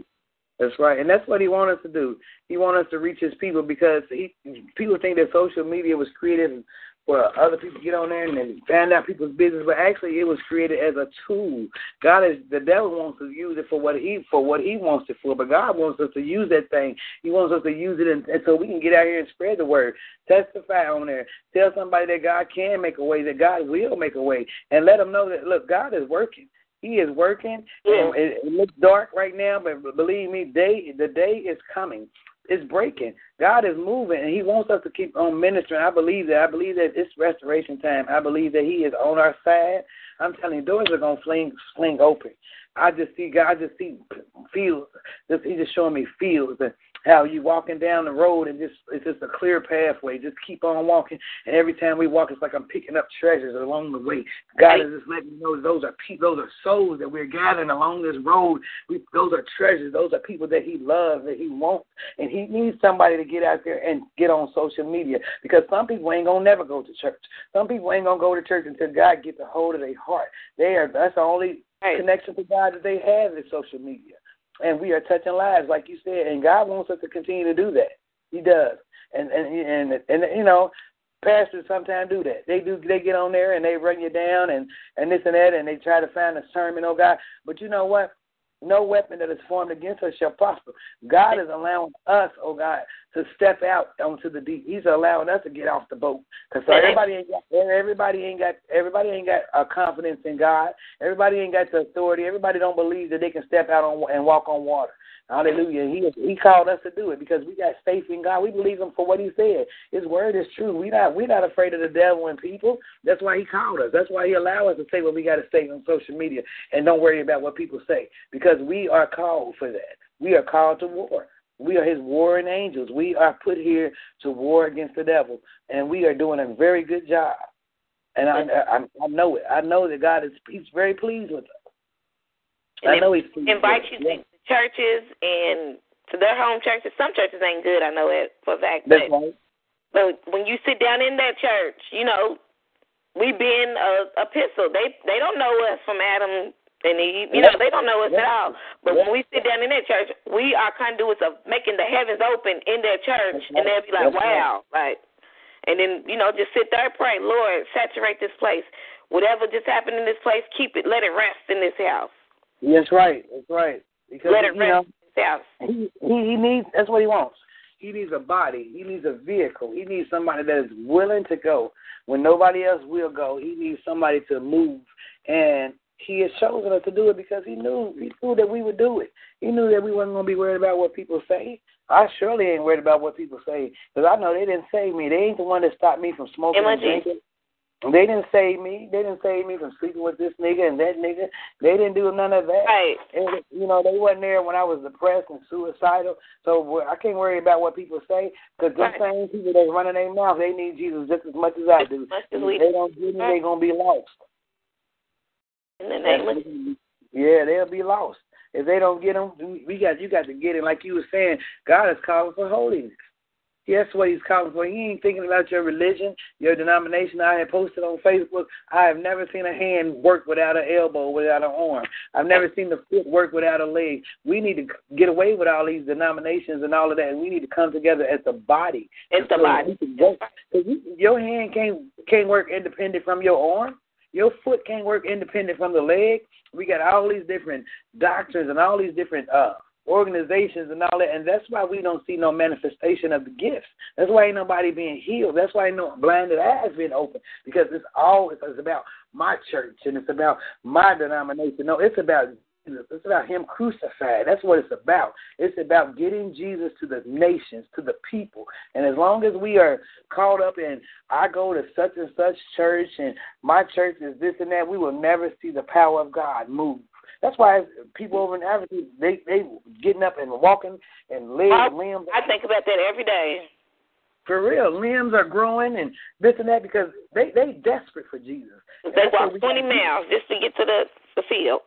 That's right, and that's what he wants us to do. He wants us to reach his people because he, people think that social media was created for other people to get on there and find out people's business, but actually it was created as a tool. God is the devil wants to use it for what he for what he wants it for, but God wants us to use that thing. He wants us to use it, and, and so we can get out here and spread the word, testify on there, tell somebody that God can make a way, that God will make a way, and let them know that look, God is working. He is working. Yeah. It, it looks dark right now, but believe me, day the day is coming. It's breaking. God is moving, and He wants us to keep on ministering. I believe that. I believe that it's restoration time. I believe that He is on our side. I'm telling you, doors are gonna fling fling open. I just see God. I just see fields. Just, he's just showing me fields and how you walking down the road and just it's just a clear pathway. Just keep on walking, and every time we walk, it's like I'm picking up treasures along the way. God is just letting me know those are people, those are souls that we're gathering along this road. We, those are treasures. Those are people that He loves, that He wants, and He needs somebody to get out there and get on social media because some people ain't gonna never go to church. Some people ain't gonna go to church until God gets a hold of their heart. They are that's the only connection to God that they have is social media and we are touching lives, like you said. And God wants us to continue to do that. He does, and and and and, and you know, pastors sometimes do that. They do. They get on there and they run you down and and this and that, and they try to find a sermon, oh God. But you know what? No weapon that is formed against us shall prosper. God is allowing us, oh God, to step out onto the deep. He's allowing us to get off the boat because so everybody ain't got everybody ain't got everybody ain't got a confidence in God. Everybody ain't got the authority. Everybody don't believe that they can step out on and walk on water. Hallelujah. He he called us to do it because we got faith in God. We believe him for what he said. His word is true. We not we're not afraid of the devil and people. That's why he called us. That's why he allowed us to say what we got to say on social media and don't worry about what people say because we are called for that. We are called to war. We are his warring angels. We are put here to war against the devil, and we are doing a very good job. And I I, I know it. I know that God is he's very pleased with us. And I know he's pleased invite you to churches and to their home churches. Some churches ain't good, I know it for a fact. That's but, right. But when you sit down in that church, you know, we been a epistle. They they don't know us from Adam and Eve. You know, they don't know us yeah. at all. But yeah. when we sit down in that church, we are conduits of making the heavens open in their church, and they'll be like, "Wow!" Right. And then you know, just sit there and pray, Lord, saturate this place. Whatever just happened in this place, keep it, let it rest in this house. That's right. That's right. Because Let it you know, rest he, he he needs that's what he wants. He needs a body. He needs a vehicle. He needs somebody that is willing to go when nobody else will go. He needs somebody to move, and he has chosen us to do it because he knew he knew that we would do it. He knew that we wasn't going to be worried about what people say. I surely ain't worried about what people say because I know they didn't save me. They ain't the one that stopped me from smoking and drinking. They didn't save me. They didn't save me from sleeping with this nigga and that nigga. They didn't do none of that. Right. And, you know, they wasn't there when I was depressed and suicidal. So I can't worry about what people say because the right. same people that's running their mouth, they need Jesus just as much as I do. As as if they don't get me, they're going to be lost. In the name of Yeah, they'll be lost. If they don't get them, we got you got to get it. Like you were saying, God is calling for holiness. That's what he's calling for. He ain't thinking about your religion, your denomination. I had posted on Facebook. I have never seen a hand work without an elbow, without an arm. I've never seen the foot work without a leg. We need to get away with all these denominations and all of that. We need to come together as a body. It's the body. Because your hand can't can't work independent from your arm. Your foot can't work independent from the leg. We got all these different doctrines and all these different uh organizations and all that, and that's why we don't see no manifestation of the gifts. That's why ain't nobody being healed. That's why no blinded eyes being open because it's all it's about my church and it's about my denomination. No, it's about. It's about Him crucified. That's what it's about. It's about getting Jesus to the nations, to the people. And as long as we are caught up in, I go to such and such church and my church is this and that, we will never see the power of God move. That's why people over in Africa they they getting up and walking and legs I, limbs. I think about that every day. For real, limbs are growing and this and that because they they desperate for Jesus. They walk twenty miles just to get to the the field.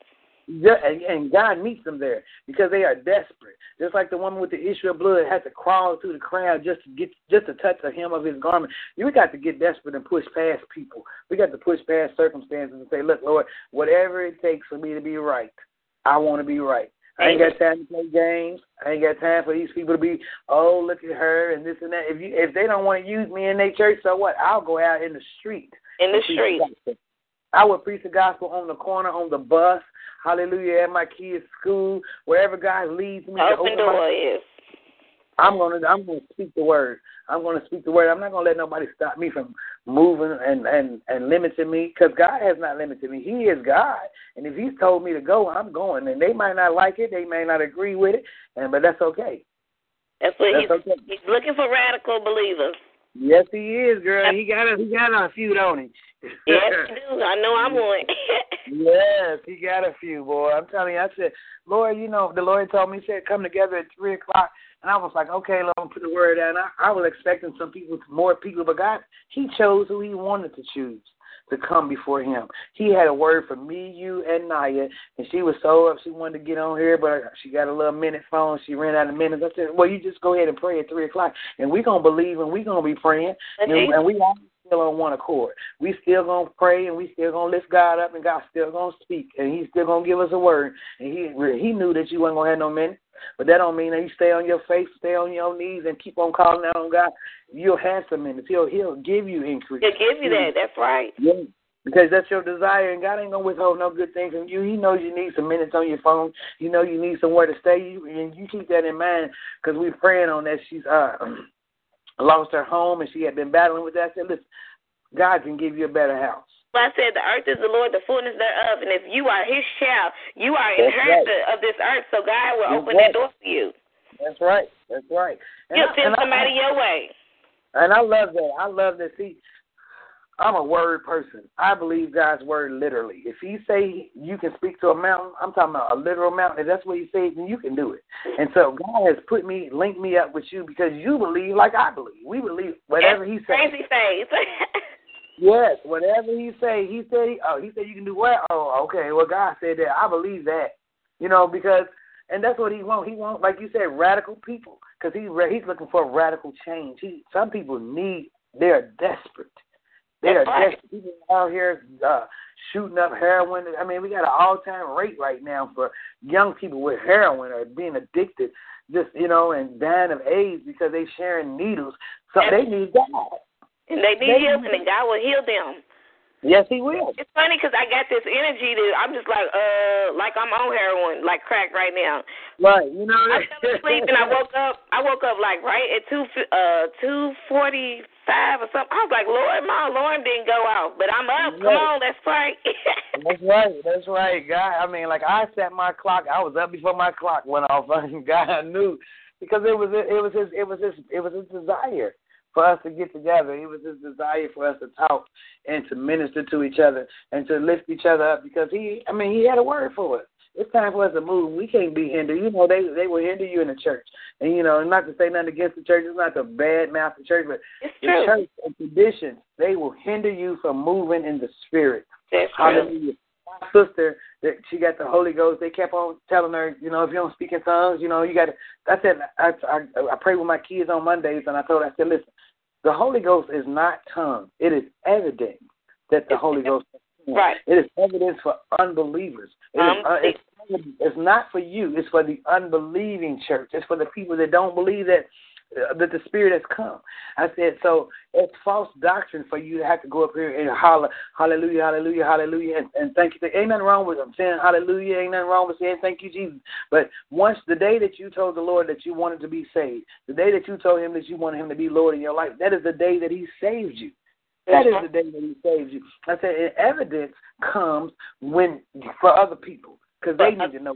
And God meets them there because they are desperate. Just like the woman with the issue of blood had to crawl through the crowd just to get just to touch the hem of his garment. You got to get desperate and push past people. We got to push past circumstances and say, "Look, Lord, whatever it takes for me to be right, I want to be right. I ain't got time to play games. I ain't got time for these people to be, oh, look at her and this and that. If you if they don't want to use me in their church, so what? I'll go out in the street. In the street. I would preach the gospel on the corner, on the bus, hallelujah, at my kids' school, wherever God leads me. Open, open door my, is. I'm gonna I'm gonna speak the word. I'm gonna speak the word. I'm not gonna let nobody stop me from moving and and and limiting me because God has not limited me. He is God, and if He's told me to go, I'm going. And they might not like it, they may not agree with it, and but that's okay. That's what That's he's okay. he's looking for radical believers. Yes, he is, girl. He got a he got a few, don't he? Yes, you do. I know I'm one. Yes, he got a few, boy. I'm telling you, I said, Lord, you know, the Lord told me, he said, come together at 3 o'clock. And I was like, okay, Lord, I'm put the word out. And I, I was expecting some people, more people, but God, he chose who he wanted to choose to come before him. He had a word for me, you, and Naya, and she was so up. She wanted to get on here, but she got a little minute phone. She ran out of minutes. I said, well, you just go ahead and pray at 3 o'clock, and we're going to believe, and we're going to be praying, and, and we all still on one accord. We still gonna pray and we still gonna lift God up and God still gonna speak and He's still gonna give us a word. And He He knew that you wasn't gonna have no minute, but that don't mean that you stay on your face, stay on your knees, and keep on calling out on God. You'll have some minutes. He'll He'll give you increase. He'll give you that. That's right. Yeah. Because that's your desire, and God ain't gonna withhold no good thing from you. He knows you need some minutes on your phone. You know you need somewhere to stay. You and you keep that in mind because we're praying on that. She's uh lost her home and she had been battling with that. I said, listen, God can give you a better house. Well, I said the earth is the Lord, the fullness thereof, and if you are His child, you are That's inheritor right. of this earth. So God will That's open right. that door for you. That's right. That's right. And He'll send and I- somebody your way. And I love that. I love that. See, I'm a word person. I believe God's word literally. If He say you can speak to a mountain, I'm talking about a literal mountain. If that's what He says, then you can do it. And so God has put me, linked me up with you because you believe like I believe. We believe whatever He says. Crazy face. Yes, whatever He say. He said, oh, He said you can do what? Oh, okay. Well, God said that. I believe that. You know, because and that's what He wants. He wants, like you said, radical people because He He's looking for radical change. He some people need. They are desperate. They are right. desperate. People out here uh, shooting up heroin. I mean, we got an all-time rate right now for young people with heroin or being addicted, just you know, and dying of AIDS because they sharing needles. So they need God. and they need They- healing, and God will heal them. Yes, He will. It's funny because I got this energy that I'm just like, uh, like I'm on heroin, like crack right now. Right. You know. I fell asleep and I woke up. I woke up like right at two uh two forty five or something. I was like, Lord, my alarm didn't go off, but I'm up. Come Right. on, let's pray. That's right. That's right. God, I mean, like I set my clock. I was up before my clock went off. And God knew because it was it was his it was his it was his desire for us to get together. It was his desire for us to talk and to minister to each other and to lift each other up because he I mean he had a word for us. It's time for us to move. We can't be hindered. You know, they they will hinder you in the church. And you know, not to say nothing against the church, it's not to bad mouth the church, but it's the true. church and traditions, they will hinder you from moving in the spirit. That's true. Hallelujah. my sister that she got the Holy Ghost. They kept on telling her, you know, if you don't speak in tongues, you know, you got. I said, I, I I pray with my kids on Mondays, and I told her, I said, listen, the Holy Ghost is not tongues. It is evidence that the Holy Ghost. Is right. It is evidence for unbelievers. It um, is, uh, it's, it's not for you. It's for the unbelieving church. It's for the people that don't believe that Uh, that the Spirit has come. I said, so it's false doctrine for you to have to go up here and holler, hallelujah, hallelujah, hallelujah, and, and thank you. Ain't nothing wrong with them saying hallelujah. Ain't nothing wrong with saying thank you, Jesus. But once the day that you told the Lord that you wanted to be saved, the day that you told Him that you wanted Him to be Lord in your life, that is the day that He saved you. That is the day that He saves you. I said, evidence comes when for other people because they uh, need to know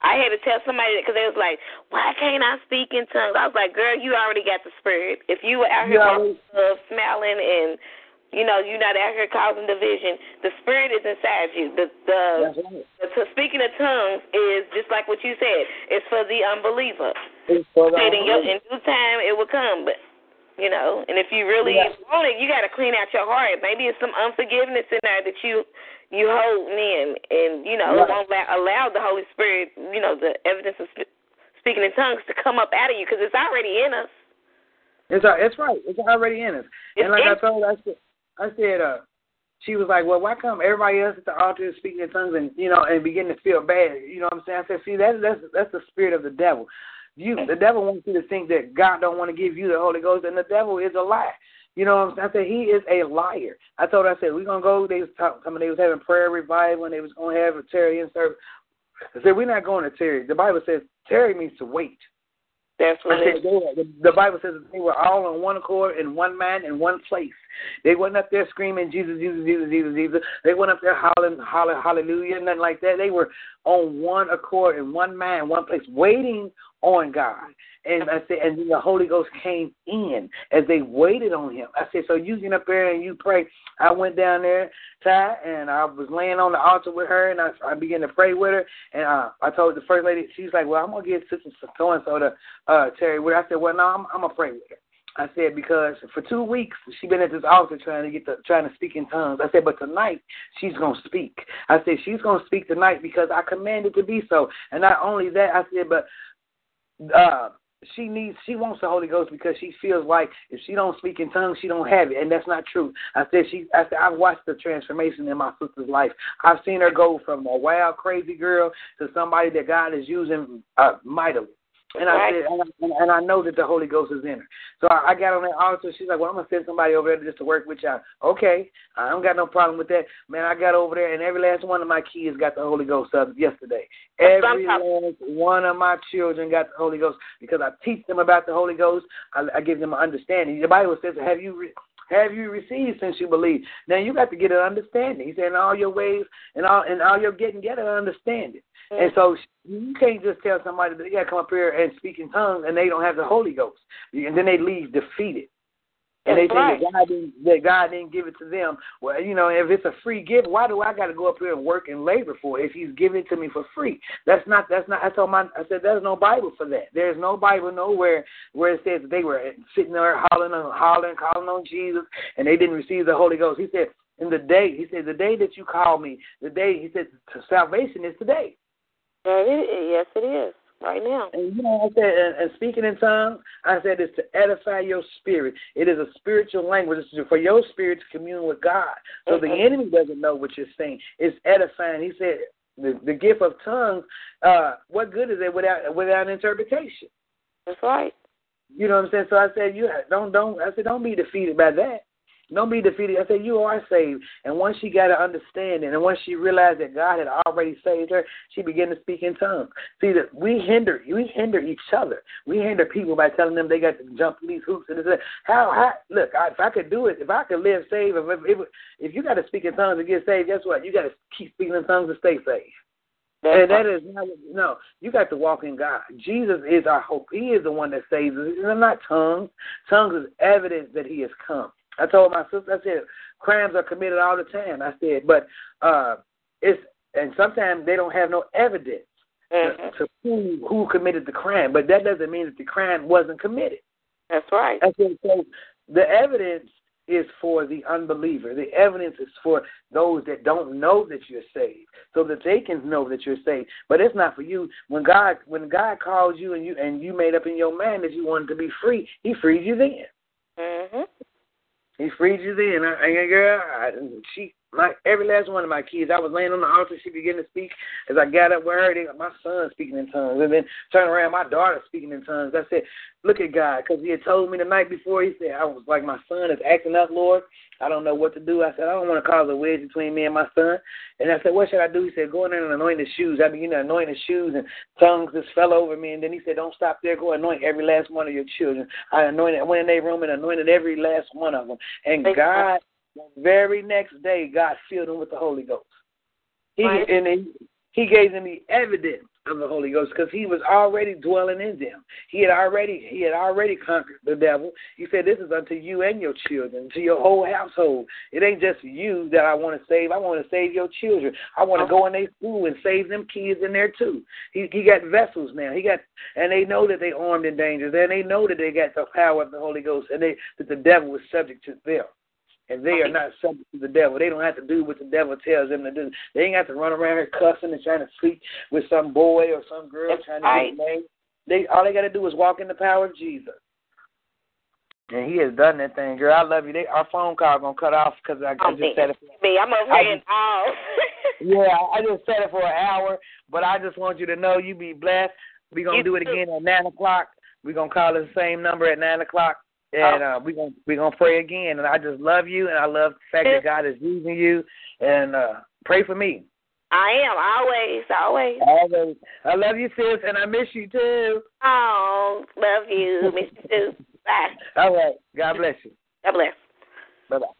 I had to tell somebody because they was like, "Why can't I speak in tongues?" I was like, "Girl, you already got the spirit. If you were out here uh, smiling and you know you're not out here causing division, the spirit is inside you. The the, the to speaking of tongues is just like what you said. It's for the unbeliever. It's for the unbeliever. In, your, in due time, it will come, but you know. And if you really yeah. want it, you got to clean out your heart. Maybe it's some unforgiveness in there that you you holding in, and you know, right. won't allow the Holy Spirit, you know, the evidence of speaking in tongues to come up out of you because it's already in us. It's it's right. It's already in us. It's and like in- I told, I said, I said, uh, she was like, well, why come everybody else at the altar is speaking in tongues and you know and beginning to feel bad? You know what I'm saying? I said, see, that's that's that's the spirit of the devil. You, the devil wants you to think that God don't want to give you the Holy Ghost, and the devil is a lie. You know what I'm saying? I said he is a liar. I told her I said we're gonna go. They was talking. They was having prayer revival, and they was gonna have a Terry in service. I said we're not going to tarry. The Bible says Tarry means to wait. That's what I said, they, the, the Bible says they were all on one accord, in one mind, in one place. They wasn't up there screaming Jesus, Jesus, Jesus, Jesus, Jesus. They went up there hollering, hollering, hallelujah, nothing like that. They were on one accord, in one mind, one place, waiting on God. And I said, and then the Holy Ghost came in as they waited on him. I said, so you get up there and you pray. I went down there, Ty, and I was laying on the altar with her, and I, I began to pray with her. And uh, I told the first lady, she's like, well, I'm gonna get sister so and so to uh, tarry. I said, well, no, I'm, I'm gonna pray with her. I said because for two weeks she been at this altar trying to get the trying to speak in tongues. I said, but tonight she's gonna speak. I said she's gonna speak tonight because I commanded to be so. And not only that, I said, but uh, she needs she wants the Holy Ghost because she feels like if she don't speak in tongues, she don't have it, and that's not true. I said she I said I've watched the transformation in my sister's life. I've seen her go from a wild, crazy girl to somebody that God is using uh, mightily. And I said, and I, and I know that the Holy Ghost is in her. So I, I got on that altar. She's like, "Well, I'm gonna send somebody over there just to work with y'all." Okay, I don't got no problem with that, man. I got over there, and every last one of my kids got the Holy Ghost up yesterday. Every last one of my children got the Holy Ghost because I teach them about the Holy Ghost. I, I give them an understanding. The Bible says, "Have you?" Re- have you received since you believe? Now you got to get an understanding. He said, in all your ways and all in all your getting, get an understanding. And so you can't just tell somebody that they got to come up here and speak in tongues and they don't have the Holy Ghost, and then they leave defeated. And That's they right. think that God didn't that God didn't give it to them. Well, you know, if it's a free gift, why do I got to go up here and work and labor for it if He's giving it to me for free? That's not. That's not. I told my. I said there's no Bible for that. There's no Bible nowhere where it says that they were sitting there hollering and hollering, calling on Jesus, and they didn't receive the Holy Ghost. He said, in the day, he said, the day that you call me, the day, he said, salvation is today. Yes, it is right now. And you know, I said, and, and speaking in tongues, I said it's to edify your spirit. It is a spiritual language. It's for your spirit to commune with God. So mm-hmm. the enemy doesn't know what you're saying. It's edifying. He said the, the gift of tongues. Uh, what good is it without without interpretation? That's right. You know what I'm saying? So I said, you don't don't. I said, don't be defeated by that. Don't be defeated. I said, You are saved. And once she got to understand it, and once she realized that God had already saved her, she began to speak in tongues. See that we hinder we hinder each other. We hinder people by telling them they got to jump these hoops and this. How, how look, I, if I could do it, if I could live saved, if if, if you got to speak in tongues to get saved, guess what? You got to keep speaking in tongues to stay saved. and that is not no. You got to walk in God. Jesus is our hope. He is the one that saves us. It's not tongues. Tongues is evidence that He has come. I told my sister, I said, crimes are committed all the time. I said, but uh, it's and sometimes they don't have no evidence mm-hmm. to, to prove who committed the crime. But that doesn't mean that the crime wasn't committed. That's right. I said, so the evidence is for the unbeliever. The evidence is for those that don't know that you're saved, so that they can know that you're saved. But it's not for you. When God when God calls you and you and you made up in your mind that you wanted to be free, He frees you then. Mm Mhm. He freed you then. I, I, girl, I, she my every last one of my kids. I was laying on the altar. She began to speak. As I got up with her, they, my son speaking in tongues, and then turn around, my daughter speaking in tongues. I said, "Look at God," because He had told me the night before. He said, "I was like, my son is acting up, Lord. I don't know what to do." I said, "I don't want to cause a wedge between me and my son." And I said, "What should I do?" He said, "Go in there and anoint his shoes." I began to anoint his shoes, and tongues just fell over me. And then he said, "Don't stop there. Go anoint every last one of your children." I anointed. I went in their room and anointed every last one of them. And God very next day, God filled him with the Holy Ghost. He Right. and he, he gave them the evidence of the Holy Ghost because he was already dwelling in them. He had already he had already conquered the devil. He said, "This is unto you and your children, to your whole household. It ain't just you that I want to save. I want to save your children. I want to go in their school and save them kids in there too. He he got vessels now. He got and they know that they armed and dangerous. And they know that they got the power of the Holy Ghost, and they that the devil was subject to them." And they are not subject to the devil. They don't have to do what the devil tells them to do. They ain't have to run around here cussing and trying to sleep with some boy or some girl That's trying to right. get laid. They all they got to do is walk in the power of Jesus. And he has done that thing, girl. I love you. They, our phone call gonna cut off because I, I just said it. me, I'm over here in awe. Yeah, I just said it for an hour, but I just want you to know you be blessed. We're gonna You do it too. again at nine o'clock. We're gonna call the same number at nine o'clock. And uh, we're gonna we're gonna pray again. And I just love you and I love the fact that God is using you and uh pray for me. I am always, always. Always. I love you, sis, and I miss you too. Oh, love you. Miss you too. Bye. All right. God bless you. God bless. Bye bye.